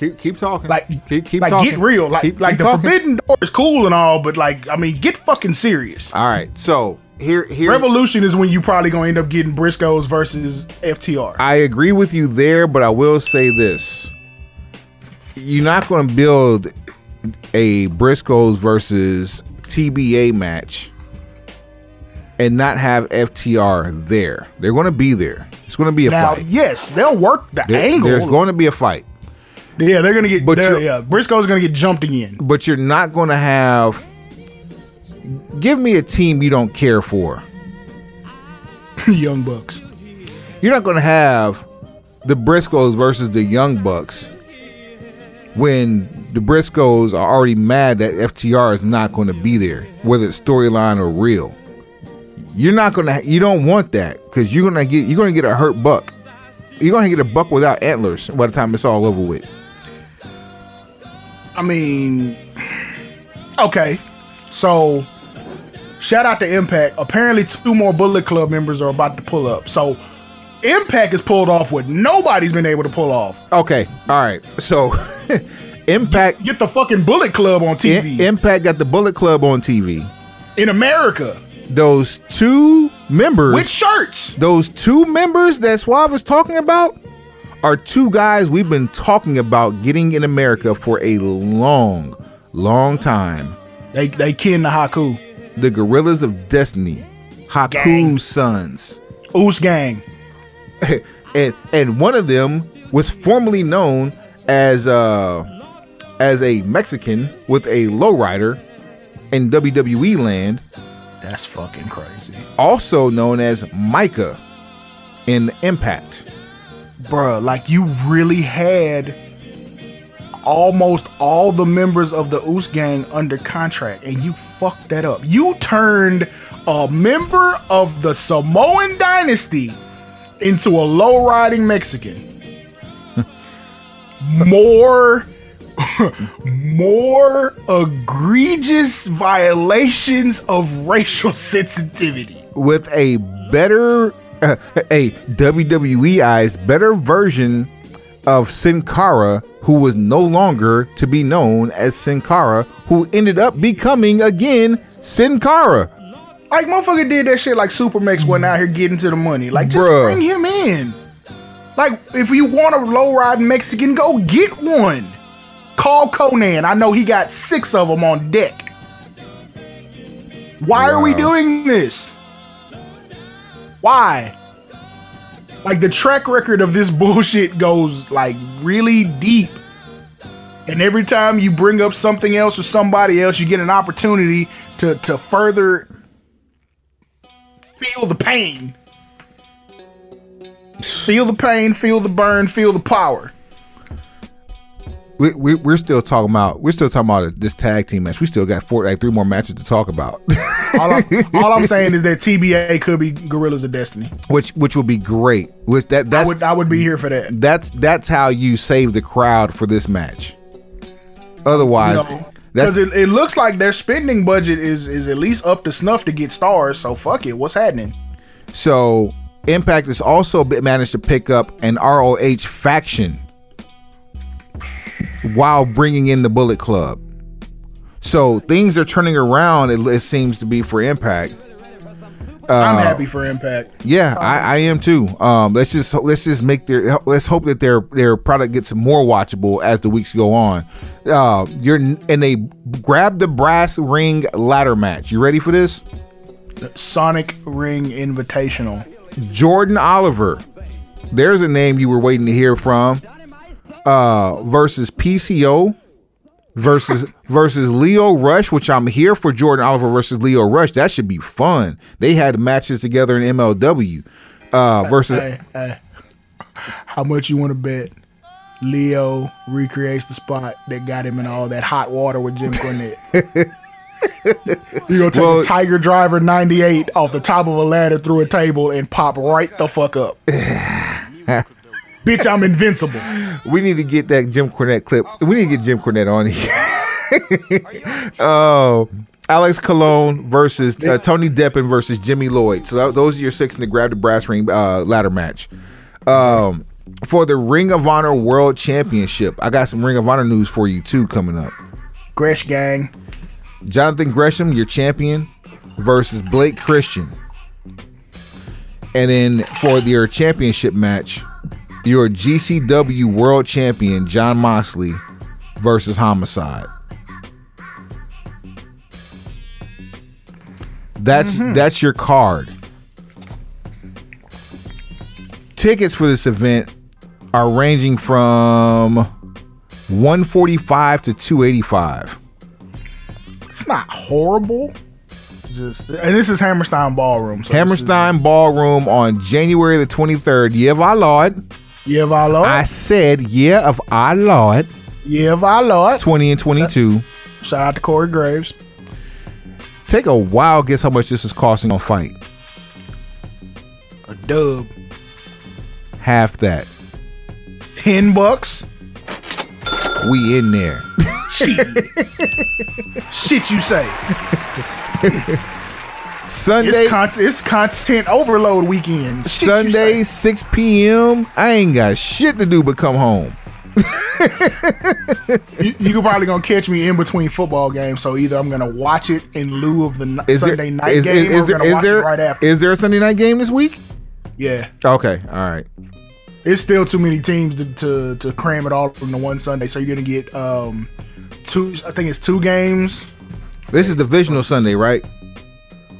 Keep keep talking. Like, keep keep like talking. get real. Like, Keep- like keep the talking. Forbidden Door is cool and all, but like, I mean, get fucking serious. All right. So here here Revolution is when you probably gonna end up getting Briscoes versus FTR. I agree with you there, but I will say this. You're not going to build a Briscoes versus TBA match and not have FTR there. They're going to be there. It's going to be a now, fight. yes, they'll work the There- angle. There's going to be a fight, yeah, they're gonna get. But they're- yeah, Briscoe's gonna get jumped again. but you're not going to have. Give me a team you don't care for. Young Bucks. You're not going to have the Briscoes versus the Young Bucks when the Briscoes are already mad that FTR is not going to be there, whether it's storyline or real. You're not to. You don't want that because you're to get. You're going to get a hurt buck. You're going to get a buck without antlers by the time it's all over with. I mean, okay, so shout out to Impact. Apparently, two more Bullet Club members are about to pull up. So Impact is pulled off what nobody's been able to pull off. Okay. All right. So, Impact. Get the fucking Bullet Club on TV I- Impact got the Bullet Club on TV. in America Those two members. with shirts. those two members that Suave is talking about are two guys we've been talking about getting in America for a long, long time. They they kin the Haku. The Guerrillas of Destiny, Haku's Gang. sons. Oos Gang. and and one of them was formerly known as uh as a Mexican with a lowrider in WWE land, That's fucking crazy. also known as Micah in Impact. Bruh, like you really had almost all the members of the Oos Gang under contract and you fucked that up. You turned a member of the Samoan dynasty into a low riding Mexican. more more egregious violations of racial sensitivity. with a better uh, a WWE eyes better version of Sin Cara, who was no longer to be known as Sin Cara, who ended up becoming again Sin Cara. Like motherfucker did that shit like Supermax wasn't out here getting to the money. Like just Bruh. bring him in. Like if you want a low ride Mexican, go get one. Call Konnan. I know he got six of them on deck. Why are we doing this? Why? Like the track record of this bullshit goes like really deep. And every time you bring up something else or somebody else, you get an opportunity to to further feel the pain. Feel the pain, feel the burn, feel the power. We, we, we're still talking about we're still talking about this tag team match. We still got four like three more matches to talk about, All, I, all I'm saying is that TBA could be Guerrillas of Destiny. which which would be great. Which that I would I would be here for that. that's that's how you save the crowd for this match. Otherwise, No, that's because it, it looks like their spending budget is is at least up to snuff to get stars. So fuck it, what's happening? So Impact has also managed to pick up an ROH faction while bringing in the Bullet Club. So things are turning around. It, it seems to be for Impact. I'm happy for Impact. Yeah, I, I am too. Um, let's just let's just make their let's hope that their their product gets more watchable as the weeks go on. Uh, you're in a grab the brass ring ladder match. You ready for this? Sonic Ring Invitational. Jordan Oliver. There's a name you were waiting to hear from. Uh, versus PCO versus versus Lio Rush, which I'm here for Jordan Oliver versus Lio Rush. That should be fun. They had matches together in MLW. Uh, versus Hey, hey. How much you want to bet? Lio recreates the spot that got him in all that hot water with Jim Cornette. You gonna take Well- a Tiger Driver '98 off the top of a ladder through a table and pop right the fuck up. Bitch, I'm invincible. We need to get that Jim Cornette clip. We need to get Jim Cornette on here. oh, Alex Colon versus uh, Tony Deppen versus Jimmy Lloyd. So that, those are your six in the grab the brass ring uh, ladder match. Um, for the Ring of Honor World Championship, I got some Ring of Honor news for you too coming up. Gresh gang. Jonathan Gresham, your champion, versus Blake Christian. And then for your championship match, your GCW World Champion Jon Moxley versus Homicide. That's mm-hmm. that's your card. Tickets for this event are ranging from 145 to 285. It's not horrible. Just and this is Hammerstein Ballroom. So Hammerstein Ballroom on January the 23rd. Yeah, of our Lord. Yeah, my lord. I said, yeah, of our Lord. yeah, my lord. 20 and 22. Shout out to Corey Graves. Take a wild guess how much this is costing on FITE. A dub. Half that. Ten bucks. We in there. Shit. Shit, you say? Sunday, It's, con- it's content overload weekend. Shit, Sunday, 6 p.m. I ain't got shit to do but come home. You, you probably gonna catch me in between football games. So either I'm gonna watch it in lieu of the Is there, Sunday night is, game, is, or is there, watch there, it right after. is there a Sunday night game this week? yeah, Okay, all right. it's still too many teams to, to to cram it all from the one Sunday. So you're gonna get um two. I think it's two games. This is divisional Sunday, right?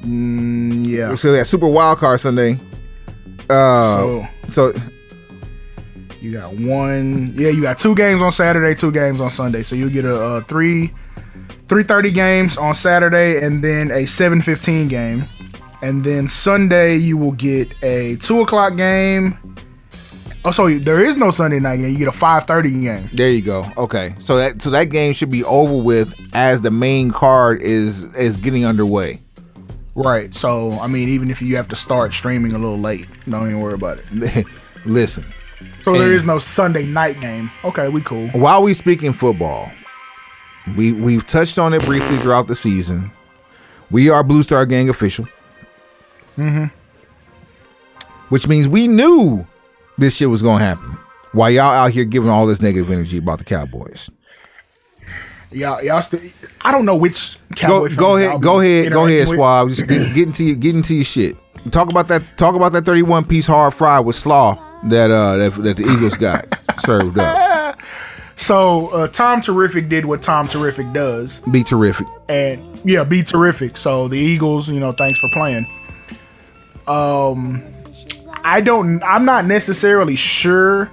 Mm, yeah. So that Super Wild Card Sunday. Uh, So so you got one. Yeah, you got two games on Saturday, two games on Sunday. So you get a, uh three three thirty games on Saturday, and then a seven fifteen game, and then Sunday you will get a two o'clock game. Oh, so there is no Sunday night game. You get a five thirty game. There you go. Okay, so that so that game should be over with as the main card is is getting underway. Right. So I mean, even if you have to start streaming a little late, don't even worry about it. Listen, So there is no Sunday night game. Okay, we cool. while we speaking football, we we've touched on it briefly throughout the season. We are Blue Star Gang official, mm-hmm. which means we knew this shit was gonna happen. While y'all out here giving all this negative energy about the Cowboys, Y'all, y'all still. I don't know which go Cowboy go fans ahead, go ahead, go ahead. Swab. Just get, get into your, get into your shit. Talk about that. Talk about that thirty-one piece hard fry with slaw that uh that, that the Eagles got served up. So uh, Tom Terrific did what Tom Terrific does, Be terrific. and yeah, be terrific. So the Eagles, you know, thanks for playing. Um, I don't. I'm not necessarily sure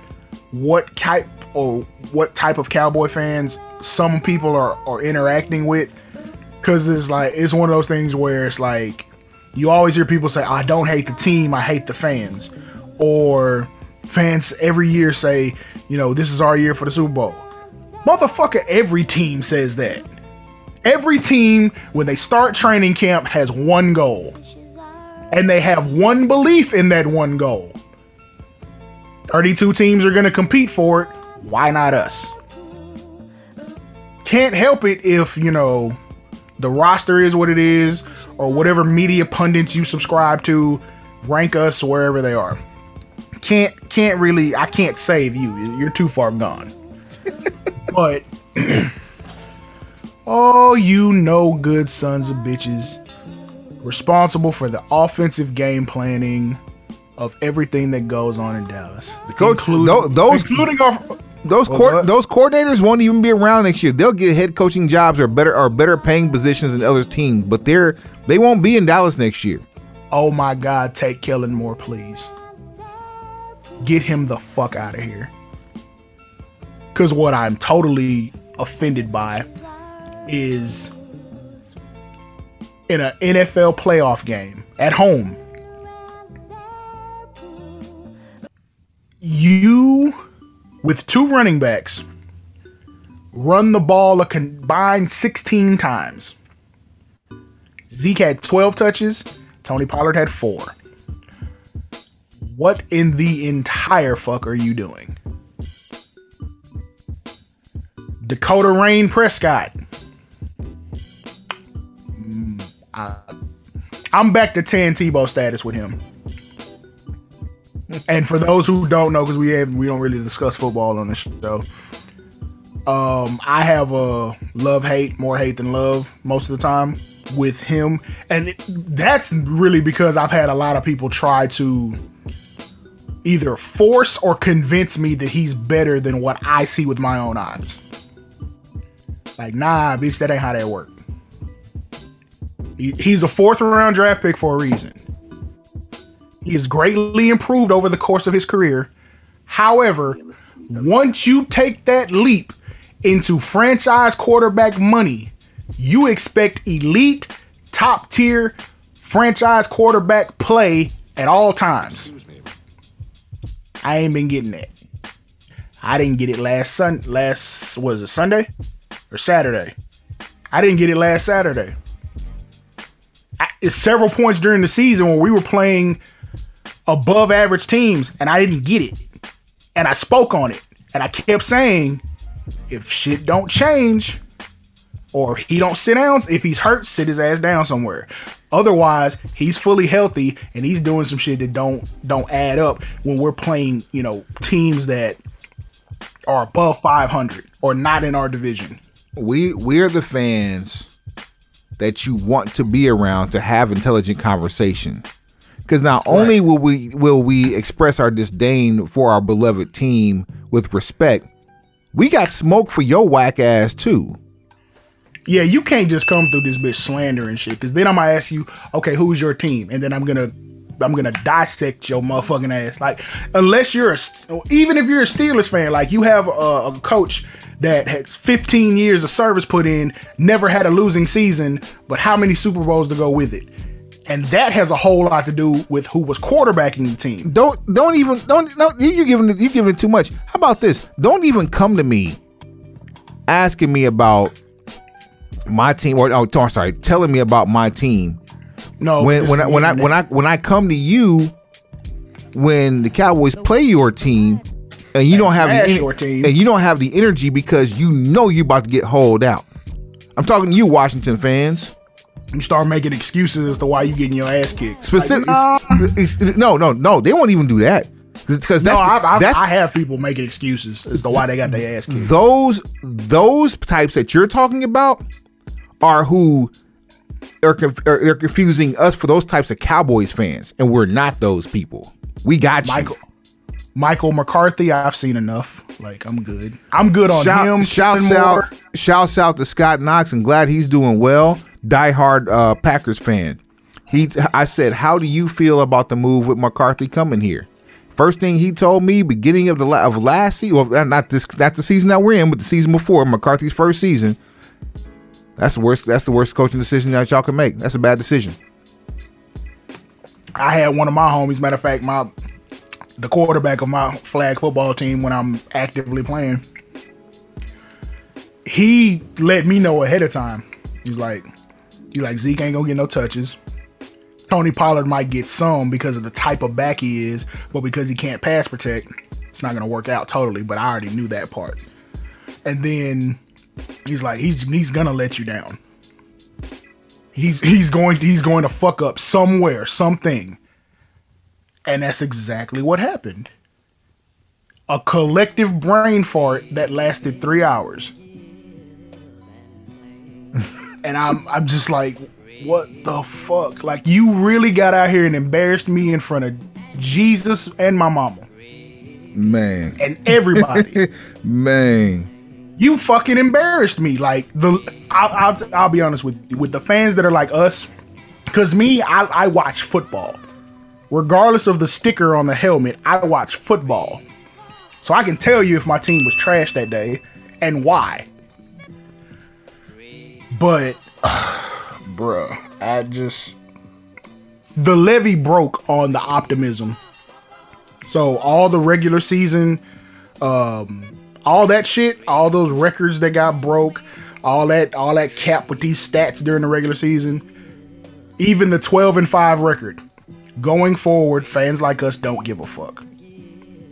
what type or what type of Cowboy fans some people are are interacting with, because it's like it's one of those things where it's like you always hear people say, "I don't hate the team, I hate the fans," or fans every year say, "You know, this is our year for the Super Bowl." Motherfucker, every team says that. Every team, when they start training camp, has one goal. And they have one belief in that one goal. 32 teams are going to compete for it. Why not us? Can't help it if, you know, the roster is what it is, or whatever media pundits you subscribe to rank us wherever they are. Can't can't really I can't save you. You're too far gone. But oh, you no good sons of bitches, responsible for the offensive game planning of everything that goes on in Dallas. The coach- including, tho- those- including our Those Well, court, those coordinators won't even be around next year. They'll get head coaching jobs or better or better paying positions in others' teams, but they're they won't be in Dallas next year. oh my god, take Kellen Moore, please. Get him the fuck out of here. Cause what I'm totally offended by is in an NFL playoff game at home. You, with two running backs, run the ball a combined 16 times. Zeke had 12 touches. Tony Pollard had four. What in the entire fuck are you doing? Dakota Rayne Prescott. Mm, I'm back to Tim Tebow status with him. And for those who don't know, because we have we don't really discuss football on the show, um, I have a love hate, more hate than love most of the time with him, and it, that's really because I've had a lot of people try to either force or convince me that he's better than what I see with my own eyes. Like, nah, bitch, that ain't how that work. He, he's a fourth round draft pick for a reason. He has greatly improved over the course of his career. However, once you take that leap into franchise quarterback money, you expect elite, top tier franchise quarterback play at all times. I ain't been getting that. I didn't get it last Sun last was it Sunday or Saturday? I didn't get it last Saturday. I, it's several points during the season when we were playing above average teams and I didn't get it. And I spoke on it. And I kept saying, if shit don't change, or he don't sit down, if he's hurt, sit his ass down somewhere. Otherwise, he's fully healthy and he's doing some shit that don't don't add up when we're playing, you know, teams that are above 500 or not in our division. We we're the fans that you want to be around to have intelligent conversation. Because not only will we will we express our disdain for our beloved team with respect, we got smoke for your whack ass too. Yeah, you can't just come through this bitch slandering shit. Because then I'm gonna ask you, okay, who's your team? And then I'm gonna I'm gonna dissect your motherfucking ass. Like, unless you're a, even if you're a Steelers fan, like you have a, a coach that has 15 years of service put in, never had a losing season, but how many Super Bowls to go with it? And that has a whole lot to do with who was quarterbacking the team. Don't don't even don't no you giving you giving it too much. How about this? Don't even come to me asking me about my team or oh I'm sorry, telling me about my team. No, When when I when I when I when I come to you when the Cowboys play your team and you don't have the your team. and you don't have the energy because you know you're about to get holed out. I'm talking to you Washington fans. You start making excuses as to why you getting your ass kicked. Specific, Like, it's- no, no, no. They won't even do that because no, I've, I've, I have people making excuses as to why they got their ass kicked. those those types that you're talking about are who are, conf- are they're confusing us for those types of Cowboys fans, and we're not those people. We got you. Michael McCarthy, I've seen enough. Like I'm good. I'm good on Shout, him. shouts out, shouts out to Scott Knox, and glad he's doing well. Diehard uh, Packers fan. He, I said, how do you feel about the move with McCarthy coming here? First thing he told me, beginning of the of last season, well, not this, not the season that we're in, but the season before McCarthy's first season. That's the worst. That's the worst coaching decision that y'all can make. That's a bad decision. I had one of my homies. Matter of fact, my the quarterback of my flag football team when I'm actively playing. He let me know ahead of time. He's like, he's like Zeke ain't gonna get no touches. Tony Pollard might get some because of the type of back he is, but because he can't pass protect, it's not gonna work out totally. But I already knew that part. And then he's like, he's he's gonna let you down. He's he's going he's going to fuck up somewhere, something. And that's exactly what happened. A collective brain fart that lasted three hours. and I'm I'm just like, what the fuck? Like you really got out here and embarrassed me in front of Jesus and my mama Man, and everybody. man. you fucking embarrassed me. Like the, I'll, I'll, I'll be honest with you, with the fans that are like us, because me, I, I watch football, regardless of the sticker on the helmet. I watch football, so I can tell you if my team was trash that day and why. But, bruh, I just the levy broke on the optimism. So all the regular season um, all that shit, all those records that got broke, all that all that cap with these stats during the regular season, even the 12 and 5 record, going forward, fans like us don't give a fuck.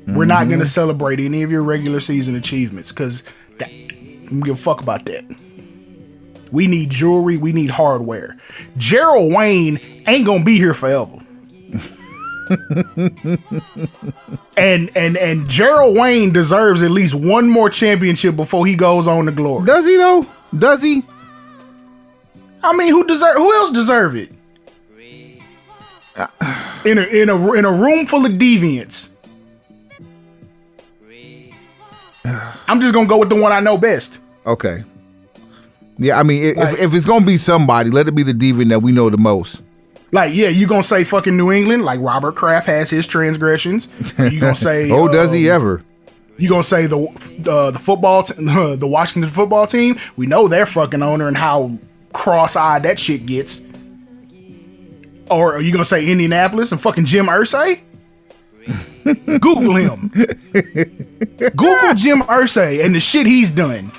We're not going to mhm. celebrate any of your regular season achievements because we don't give a fuck about that. We need jewelry. We need hardware. Jerral Wayne ain't gonna be here forever. and and and Jerral Wayne deserves at least one more championship before he goes on to glory. Does he though? Does he? I mean, who deserve? Who else deserve it? In a in a in a room full of deviants. I'm just gonna go with the one I know best. Okay. Yeah, I mean, if, Like- if it's gonna be somebody, let it be the deviant that we know the most. Like, yeah, you gonna say fucking New England? Like Robert Kraft has his transgressions. You gonna say? Oh, does he um, ever? You gonna say the uh, the football t- the Washington football team? We know their fucking owner and how cross-eyed that shit gets. Or are you gonna say Indianapolis and fucking Jim Irsay? Google him. Google Jim Irsay and the shit he's done.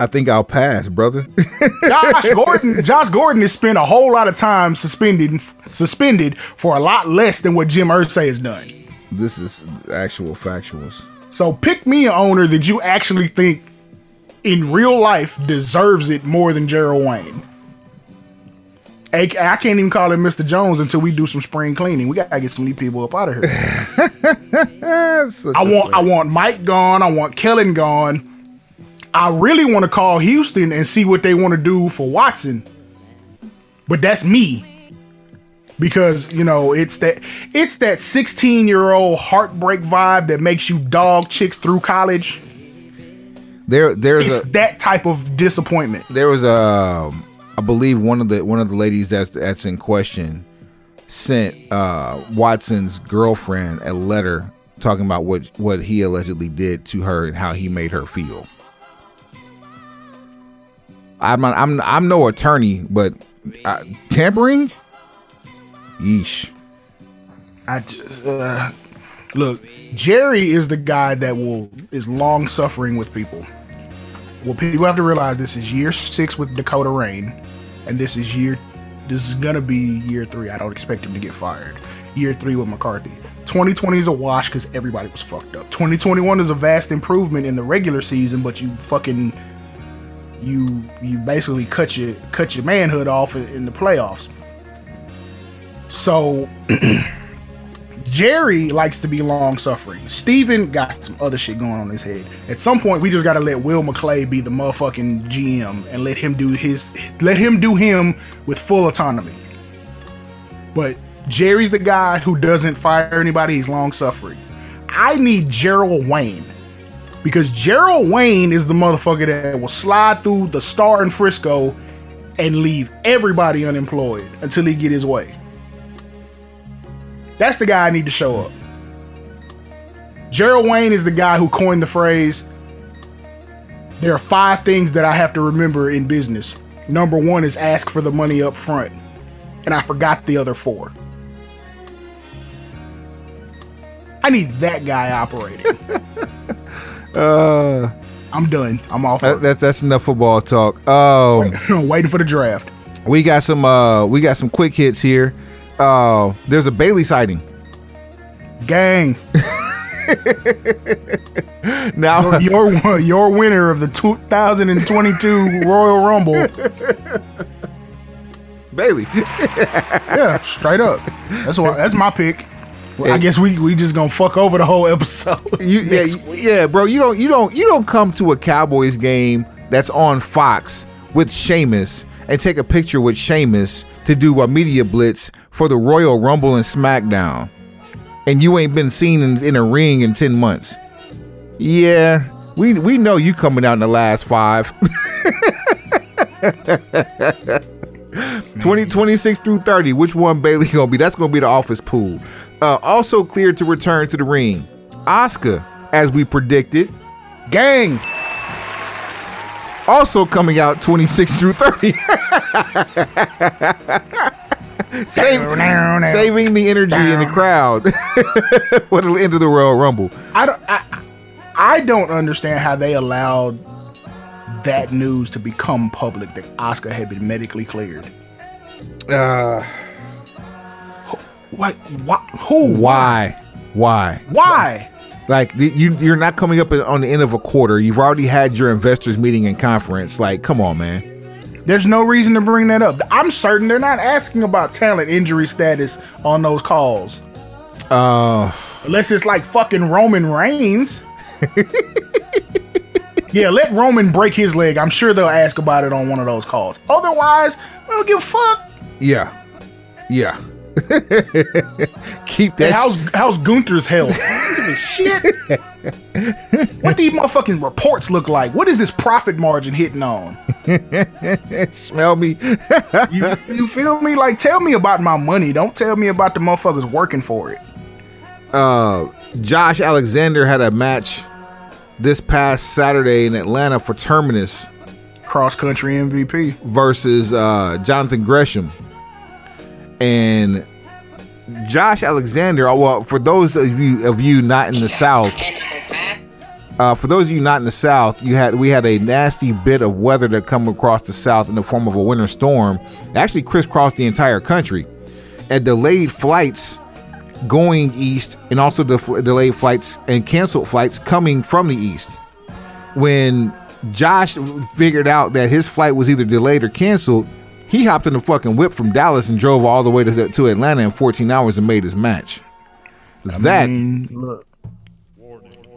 I think I'll pass, brother. Josh Gordon, Josh Gordon has spent a whole lot of time suspended suspended for a lot less than what Jim Irsay has done. this is actual factuals. So pick me an owner that you actually think in real life deserves it more than Jerral Wayne. I I can't even call him Mr. Jones until we do some spring cleaning. We gotta get some new people up out of here. I want I want Mike gone. I want Kellen gone. I really want to call Houston and see what they want to do for Watson. But that's me. Because, you know, it's that it's that 16-year-old heartbreak vibe that makes you dog chicks through college. There, there's It's a that type of disappointment. there was a, um, I believe one of the one of the ladies that's that's in question sent uh, Watson's girlfriend a letter talking about what what he allegedly did to her and how he made her feel. I'm I'm I'm no attorney, but uh, tampering, yeesh. I just, uh, look, Jerry is the guy that will is long suffering with people. Well, people have to realize this is year six with Dakota Rayne, and this is year this is gonna be year three. I don't expect him to get fired. Year three with McCarthy. 2020 is a wash because everybody was fucked up. 2021 is a vast improvement in the regular season, but you fucking you you basically cut your cut your manhood off in, in the playoffs. So Jerry likes to be long suffering. Stephen got some other shit going on in his head. At some point, we just gotta let Will McClay be the motherfucking GM and let him do his let him do him with full autonomy. But Jerry's the guy who doesn't fire anybody, he's long suffering. I need Jerral Wayne. Because Jerral Wayne is the motherfucker that will slide through the star in Frisco and leave everybody unemployed until he get his way. That's the guy I need to show up. Jerral Wayne is the guy who coined the phrase there are five things that I have to remember in business. Number one is ask for the money up front. And I forgot the other four. I need that guy operating. Uh, I'm done. I'm off. that, that's that's enough football talk. Um. waiting for the draft. We got some uh we got some quick hits here. Uh there's a Bayley sighting. Gang, Now your your winner of the 2022 Royal Rumble. Bayley. Yeah, straight up. That's what. That's my pick. Well, I guess we we just gonna fuck over the whole episode. You yeah, next you- week. yeah, bro. You don't you don't you don't come to a Cowboys game that's on Fox with Sheamus and take a picture with Sheamus to do a media blitz for the Royal Rumble and SmackDown. And you ain't been seen in, in a ring in 10 months. Yeah, we we know you coming out in the last 5. 20, 26 through 30. Which one Bayley gonna be? That's gonna be the office pool. Uh, also cleared to return to the ring. Asuka, as we predicted, Gang, also coming out 26 through 30. Save- saving the energy in the crowd for the end of the Royal Rumble. I don't. I, I don't understand how they allowed that news to become public that Asuka had been medically cleared. Uh, what? What? Who? Why? Why? Why? Like you, you're not coming up on the end of a quarter. You've already had your investors meeting and conference. Like, come on, man. There's no reason to bring that up. I'm certain they're not asking about talent injury status on those calls. Uh, Unless it's like fucking Roman Reigns. yeah, let Roman break his leg. I'm sure they'll ask about it on one of those calls. Otherwise, we don't give a fuck. yeah, yeah. Keep that. how's how's Gunther's health? Give a shit. What these motherfucking reports look like? What is this profit margin hitting on? smell me. You, you feel me? Like, tell me about my money. Don't tell me about the motherfuckers working for it. uh, Josh Alexander had a match this past Saturday in Atlanta for Terminus Cross country MVP. versus uh, Jonathan Gresham. And Josh Alexander, oh, well, for those of you of you not in the South, uh, for those of you not in the South, you had we had a nasty bit of weather that come across the South in the form of a winter storm. It actually crisscrossed the entire country, and delayed flights going east, and also the fl- delayed flights and canceled flights coming from the east. When Josh figured out that his flight was either delayed or canceled, he hopped in the fucking whip from Dallas and drove all the way to, to Atlanta in 14 hours and made his match. That mean, look.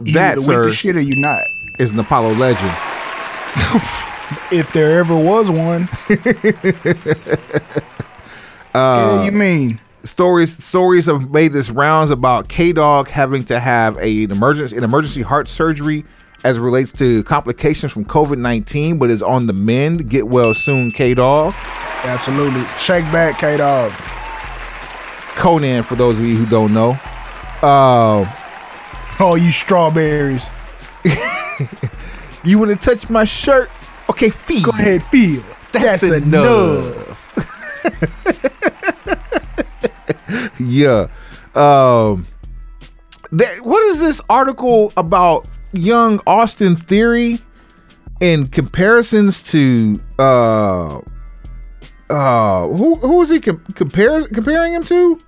You that sir the shit or you not. is an Apollo legend. If there ever was one. Uh, yeah, you mean? stories stories have made this rounds about K Dog having to have a, an emergency an emergency heart surgery as it relates to complications from COVID nineteen, but is on the mend. Get well soon, K Dog. Absolutely. Shake back, K Dog. Konnan, for those of you who don't know. Uh, Oh, you strawberries. you want to touch my shirt? Okay, feed. Go ahead, feel. That's, enough. yeah. Um. That, what is this article about young Austin Theory in comparisons to uh uh who who was he com- compare, comparing him to?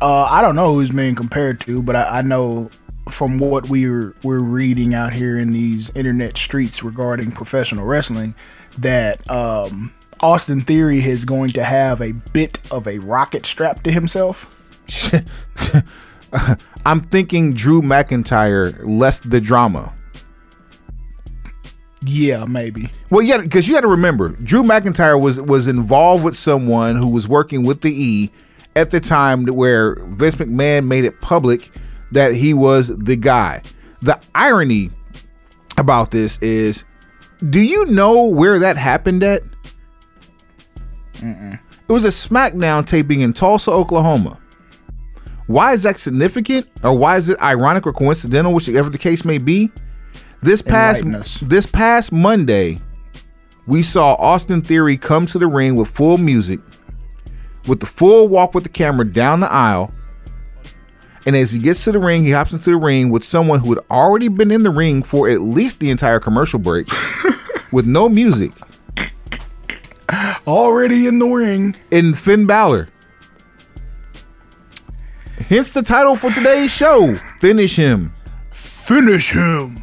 Uh, I don't know who's being compared to, but I, I know from what we're we're reading out here in these internet streets regarding professional wrestling that um, Austin Theory is going to have a bit of a rocket strapped to himself. I'm thinking Drew McIntyre less the drama. Yeah, maybe. Well, yeah, because you got to remember, Drew McIntyre was was involved with someone who was working with the E at the time where Vince McMahon made it public that he was the guy. The irony about this is, do you know where that happened at? It was a SmackDown taping in Tulsa, Oklahoma. Why is that significant, or why is it ironic or coincidental, whichever the case may be? This past this past Monday, we saw Austin Theory come to the ring with full music, with the full walk with the camera down the aisle. And as he gets to the ring, he hops into the ring with someone who had already been in the ring for at least the entire commercial break with no music. Already in the ring. in Finn Balor. Hence the title for today's show Finish Him. Finish him.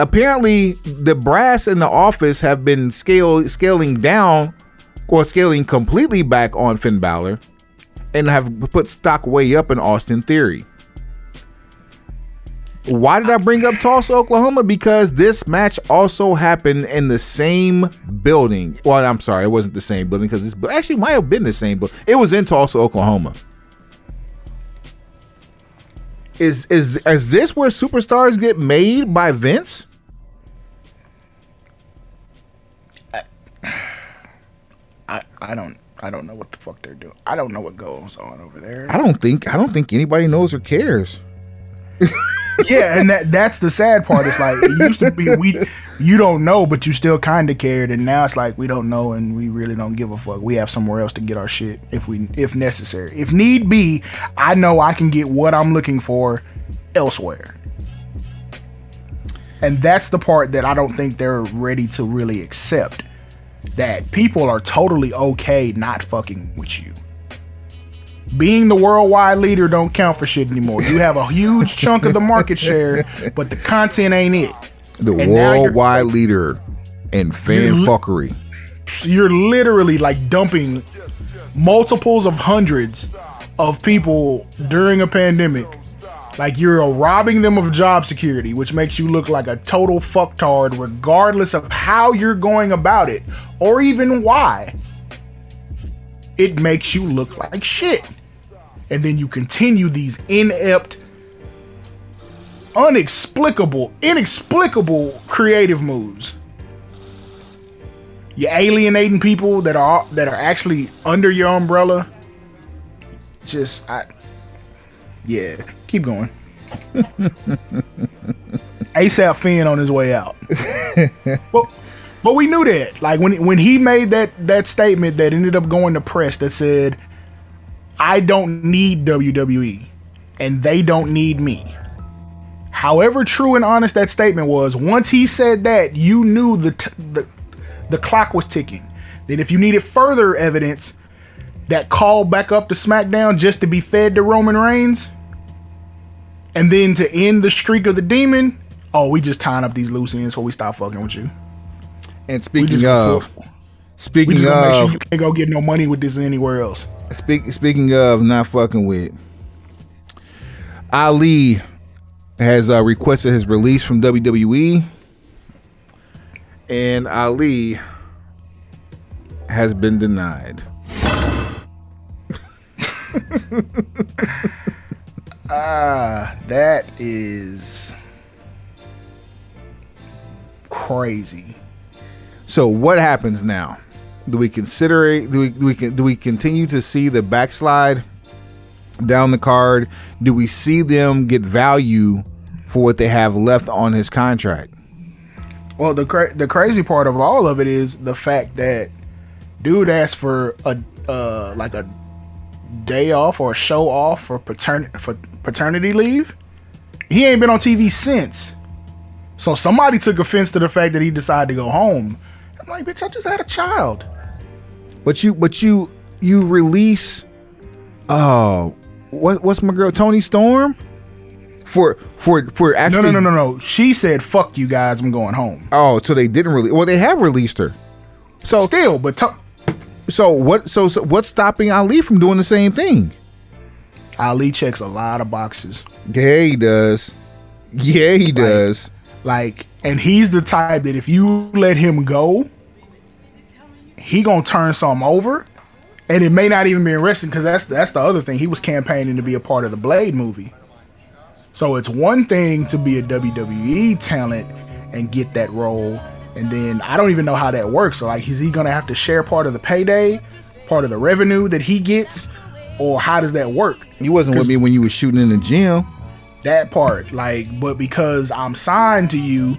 Apparently, the brass in the office have been scale, scaling down or scaling completely back on Finn Balor and have put stock way up in Austin Theory. Why did I bring up Tulsa, Oklahoma? Because this match also happened in the same building. Well, I'm sorry, it wasn't the same building because this actually might have been the same, but it was in Tulsa, Oklahoma. Is is is this where superstars get made by Vince? I, I don't I don't know what the fuck they're doing. I don't know what goes on over there. I don't think I don't think anybody knows or cares. yeah, and that that's the sad part. It's like it used to be we you don't know, but you still kind of cared, and now it's like we don't know and we really don't give a fuck. We have somewhere else to get our shit if we if necessary. If need be, I know I can get what I'm looking for elsewhere. And that's the part that I don't think they're ready to really accept. That people are totally okay not fucking with you. Being the worldwide leader don't count for shit anymore. You have a huge chunk of the market share, but the content ain't it. The And worldwide leader in fan You're fuckery. you're literally like dumping multiples of hundreds of people during a pandemic. Like you're robbing them of job security, which makes you look like a total fucktard regardless of how you're going about it or even why. It makes you look like shit. And then you continue these inept, unexplicable, inexplicable creative moves you're alienating people that are that are actually under your umbrella. Just I Yeah, keep going. ASAP Finn on his way out. but, but we knew that. Like when when he made that that statement that ended up going to press that said, I don't need WWE and they don't need me. However true and honest that statement was, once he said that, you knew the t- the the clock was ticking. Then if you needed further evidence that call back up to SmackDown just to be fed to Roman Reigns, and then to end the streak of the demon, oh, we just tying up these loose ends before we stop fucking with you. And speaking of, gonna, we speaking just gonna make of, sure you can't go get no money with this anywhere else. Speak, speaking of not fucking with, Ali has uh, requested his release from WWE, and Ali has been denied. Ah, that is crazy. So what happens now? Do we consider it? Do we, do we do we continue to see the backslide down the card? Do we see them get value for what they have left on his contract? Well, the cra- the crazy part of all of it is the fact that dude asked for a uh like a day off or a show off for patern for paternity leave. He ain't been on TV since. So somebody took offense to the fact that he decided to go home. I'm like, bitch, I just had a child. But you, but you, you release. Oh, what, what's my girl Toni Storm? For for for No, actually. no, no, no, no. She said, "Fuck you guys, I'm going home." Oh, so they didn't really. Well, they have released her. So Still, but to- so what? So, so what's stopping Ali from doing the same thing? Ali checks a lot of boxes. Yeah, he does. Yeah, he does. Like, and he's the type that if you let him go, he gonna turn something over, and it may not even be wrestling because that's that's the other thing. He was campaigning to be a part of the Blade movie, so it's one thing to be a WWE talent and get that role, and then I don't even know how that works. So like, is he gonna have to share part of the payday, part of the revenue that he gets, or how does that work? He wasn't with me when you was shooting in the gym. that part like but because i'm signed to you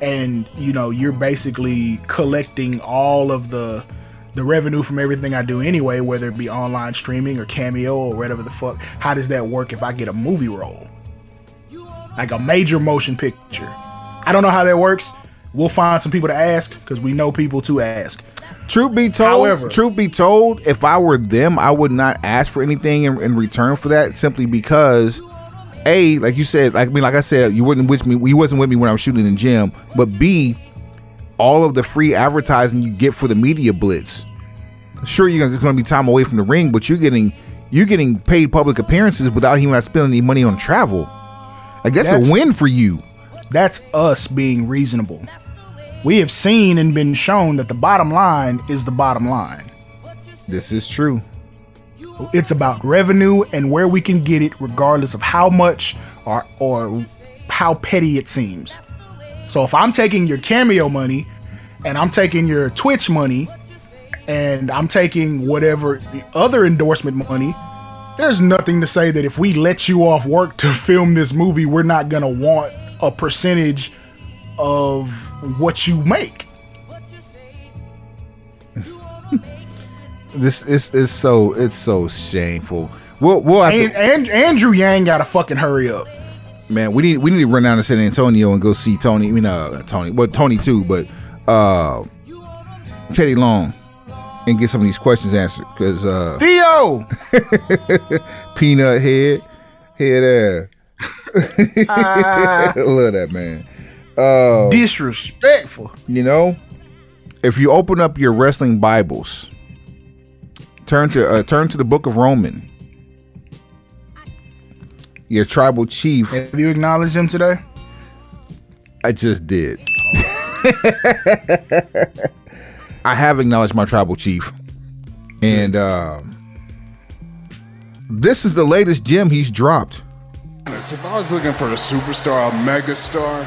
and you know you're basically collecting all of the the revenue from everything i do anyway whether it be online streaming or cameo or whatever the fuck how does that work if i get a movie role like a major motion picture i don't know how that works we'll find some people to ask because we know people to ask Truth be told, However- truth be told, if I were them, I would not ask for anything in, in return for that. Simply because, a, like you said, like I mean, like I said, you wouldn't with me. You wasn't with me when I was shooting in the gym. But b, all of the free advertising you get for the media blitz. Sure, you're gonna, it's going to be time away from the ring, but you're getting you're getting paid public appearances without even not spending any money on travel. Like that's, That's- a win for you. that's us being reasonable we have seen and been shown that the bottom line is the bottom line This is true. It's about revenue and where we can get it, regardless of how much or or how petty it seems. So if I'm taking your cameo money, and I'm taking your Twitch money, and I'm taking whatever other endorsement money, there's nothing to say that if we let you off work to film this movie, we're not gonna want a percentage of what you make. This is is so it's so shameful. We'll we'll And, to, and Andrew Yang gotta fucking hurry up. man. We need we need to run down to San Antonio and go see Tony. I mean, uh, Tony. Well, Tony too, but uh, Teddy Long and get some of these questions answered because uh, Theo. peanut head, head air. Ah. Love that man. Uh, Disrespectful. you know, if you open up your wrestling Bibles, turn to uh, turn to the Book of Roman. Your tribal chief. Have you acknowledged him today? I just did. I have acknowledged my tribal chief, and um this is the latest gem he's dropped. if I was looking for a superstar, a megastar,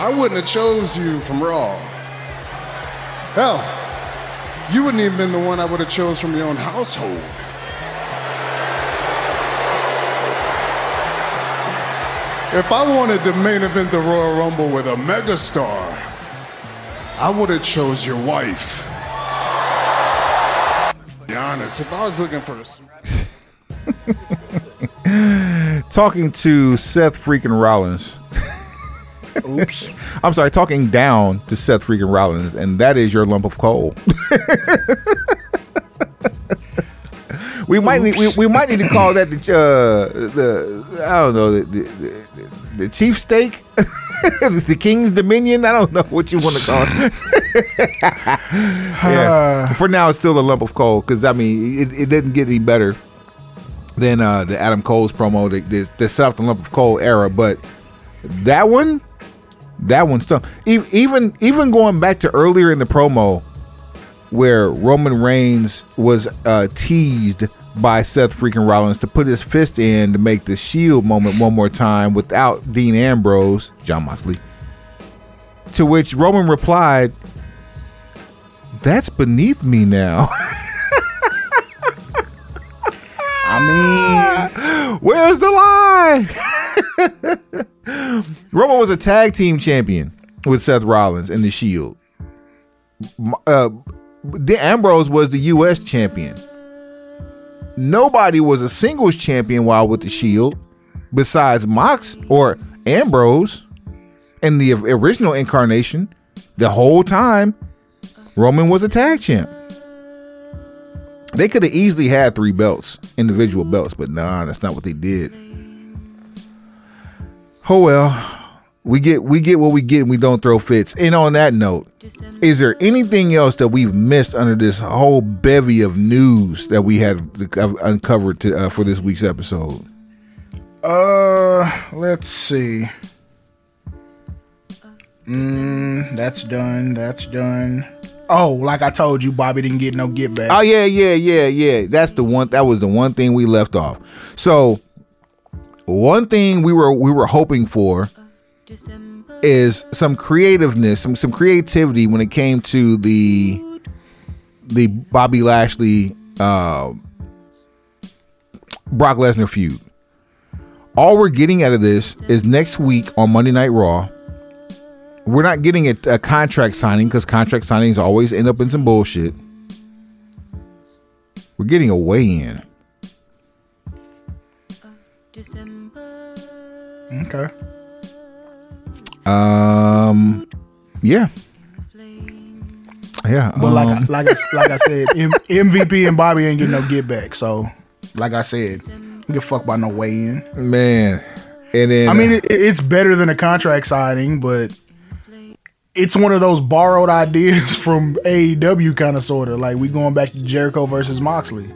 I wouldn't have chose you from Raw. Hell, you wouldn't even been the one I would have chose from your own household. If I wanted to main event the Royal Rumble with a megastar, I would have chose your wife. Be honest, if I was looking for a Talking to Seth freaking Rollins. Oops. I'm sorry, talking down to Seth freaking Rollins, and that is your lump of coal. we might need, we, we might need to call that the uh, the I don't know the the, the, the chief steak, the king's dominion. I don't know what you want to call it. yeah. For now, it's still a lump of coal because I mean it, it didn't get any better than uh, the Adam Cole's promo, the, the, the South and lump of coal era, but that one that one stuck. E- Even even going back to earlier in the promo, where Roman Reigns was uh, teased by Seth freaking Rollins to put his fist in to make the Shield moment one more time without Dean Ambrose, Jon Moxley. To which Roman replied, "That's beneath me now." I mean, Where's the line? Roman was a tag team champion with Seth Rollins in the Shield. Uh, the Ambrose was the U.S. champion. Nobody was a singles champion while with the Shield, besides Mox or Ambrose in the original incarnation. The whole time, Roman was a tag champ. They could have easily had three belts, individual belts, but nah, that's not what they did. Oh well, we get we get what we get, and we don't throw fits. And on that note, is there anything else that we've missed under this whole bevy of news that we had uh, uncovered to, uh, for this week's episode? uh, let's see. Mm, that's done. That's done. Oh, like I told you, Bobby didn't get no get back. Oh yeah, yeah, yeah, yeah. That's the one. That was the one thing we left off. So, one thing we were we were hoping for is some creativeness, some some creativity when it came to the the Bobby Lashley uh, Brock Lesnar feud. All we're getting out of this is next week on Monday Night Raw. We're not getting a, a contract signing because contract signings always end up in some bullshit. We're getting a weigh-in. okay. Um, yeah, yeah. But like, I, um, like, I, like I said, M- MVP and Bobby ain't getting no get back. So, like I said, don't give a no weigh in. man, and then I mean, it, it's better than a contract signing, but it's one of those borrowed ideas from AEW, kind of sort of like we going back to Jericho versus Moxley.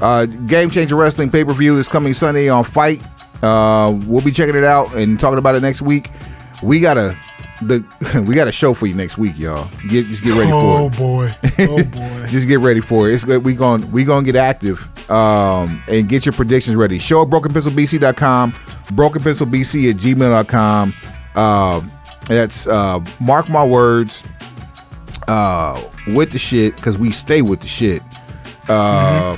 Uh, Game Changer Wrestling pay per view is coming Sunday on FITE. Uh, we'll be checking it out and talking about it next week. We got a the we got a show for you next week, y'all. Get just get ready for Oh it. boy, oh boy. Just get ready for it. It's good. We gonna we gonna get active um, and get your predictions ready. Show at brokenpencilbc.com, brokenpencilbc at gmail.com. Uh, that's uh, mark my words uh, with the shit because we stay with the shit. Uh,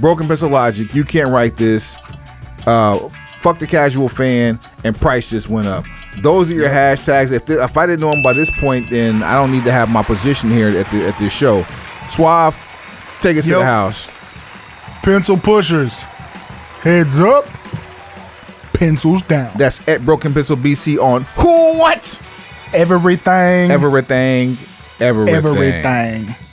Broken Pencil Logic, you can't write this. Uh, fuck the casual fan, and price just went up. Those are your hashtags. If, if I didn't know them by this point, then I don't need to have my position here at the at this show. Suave, take us to the house. Pencil pushers, heads up, pencils down. That's at Broken Pencil BC on who what Everything. Everything. Everything. Everything.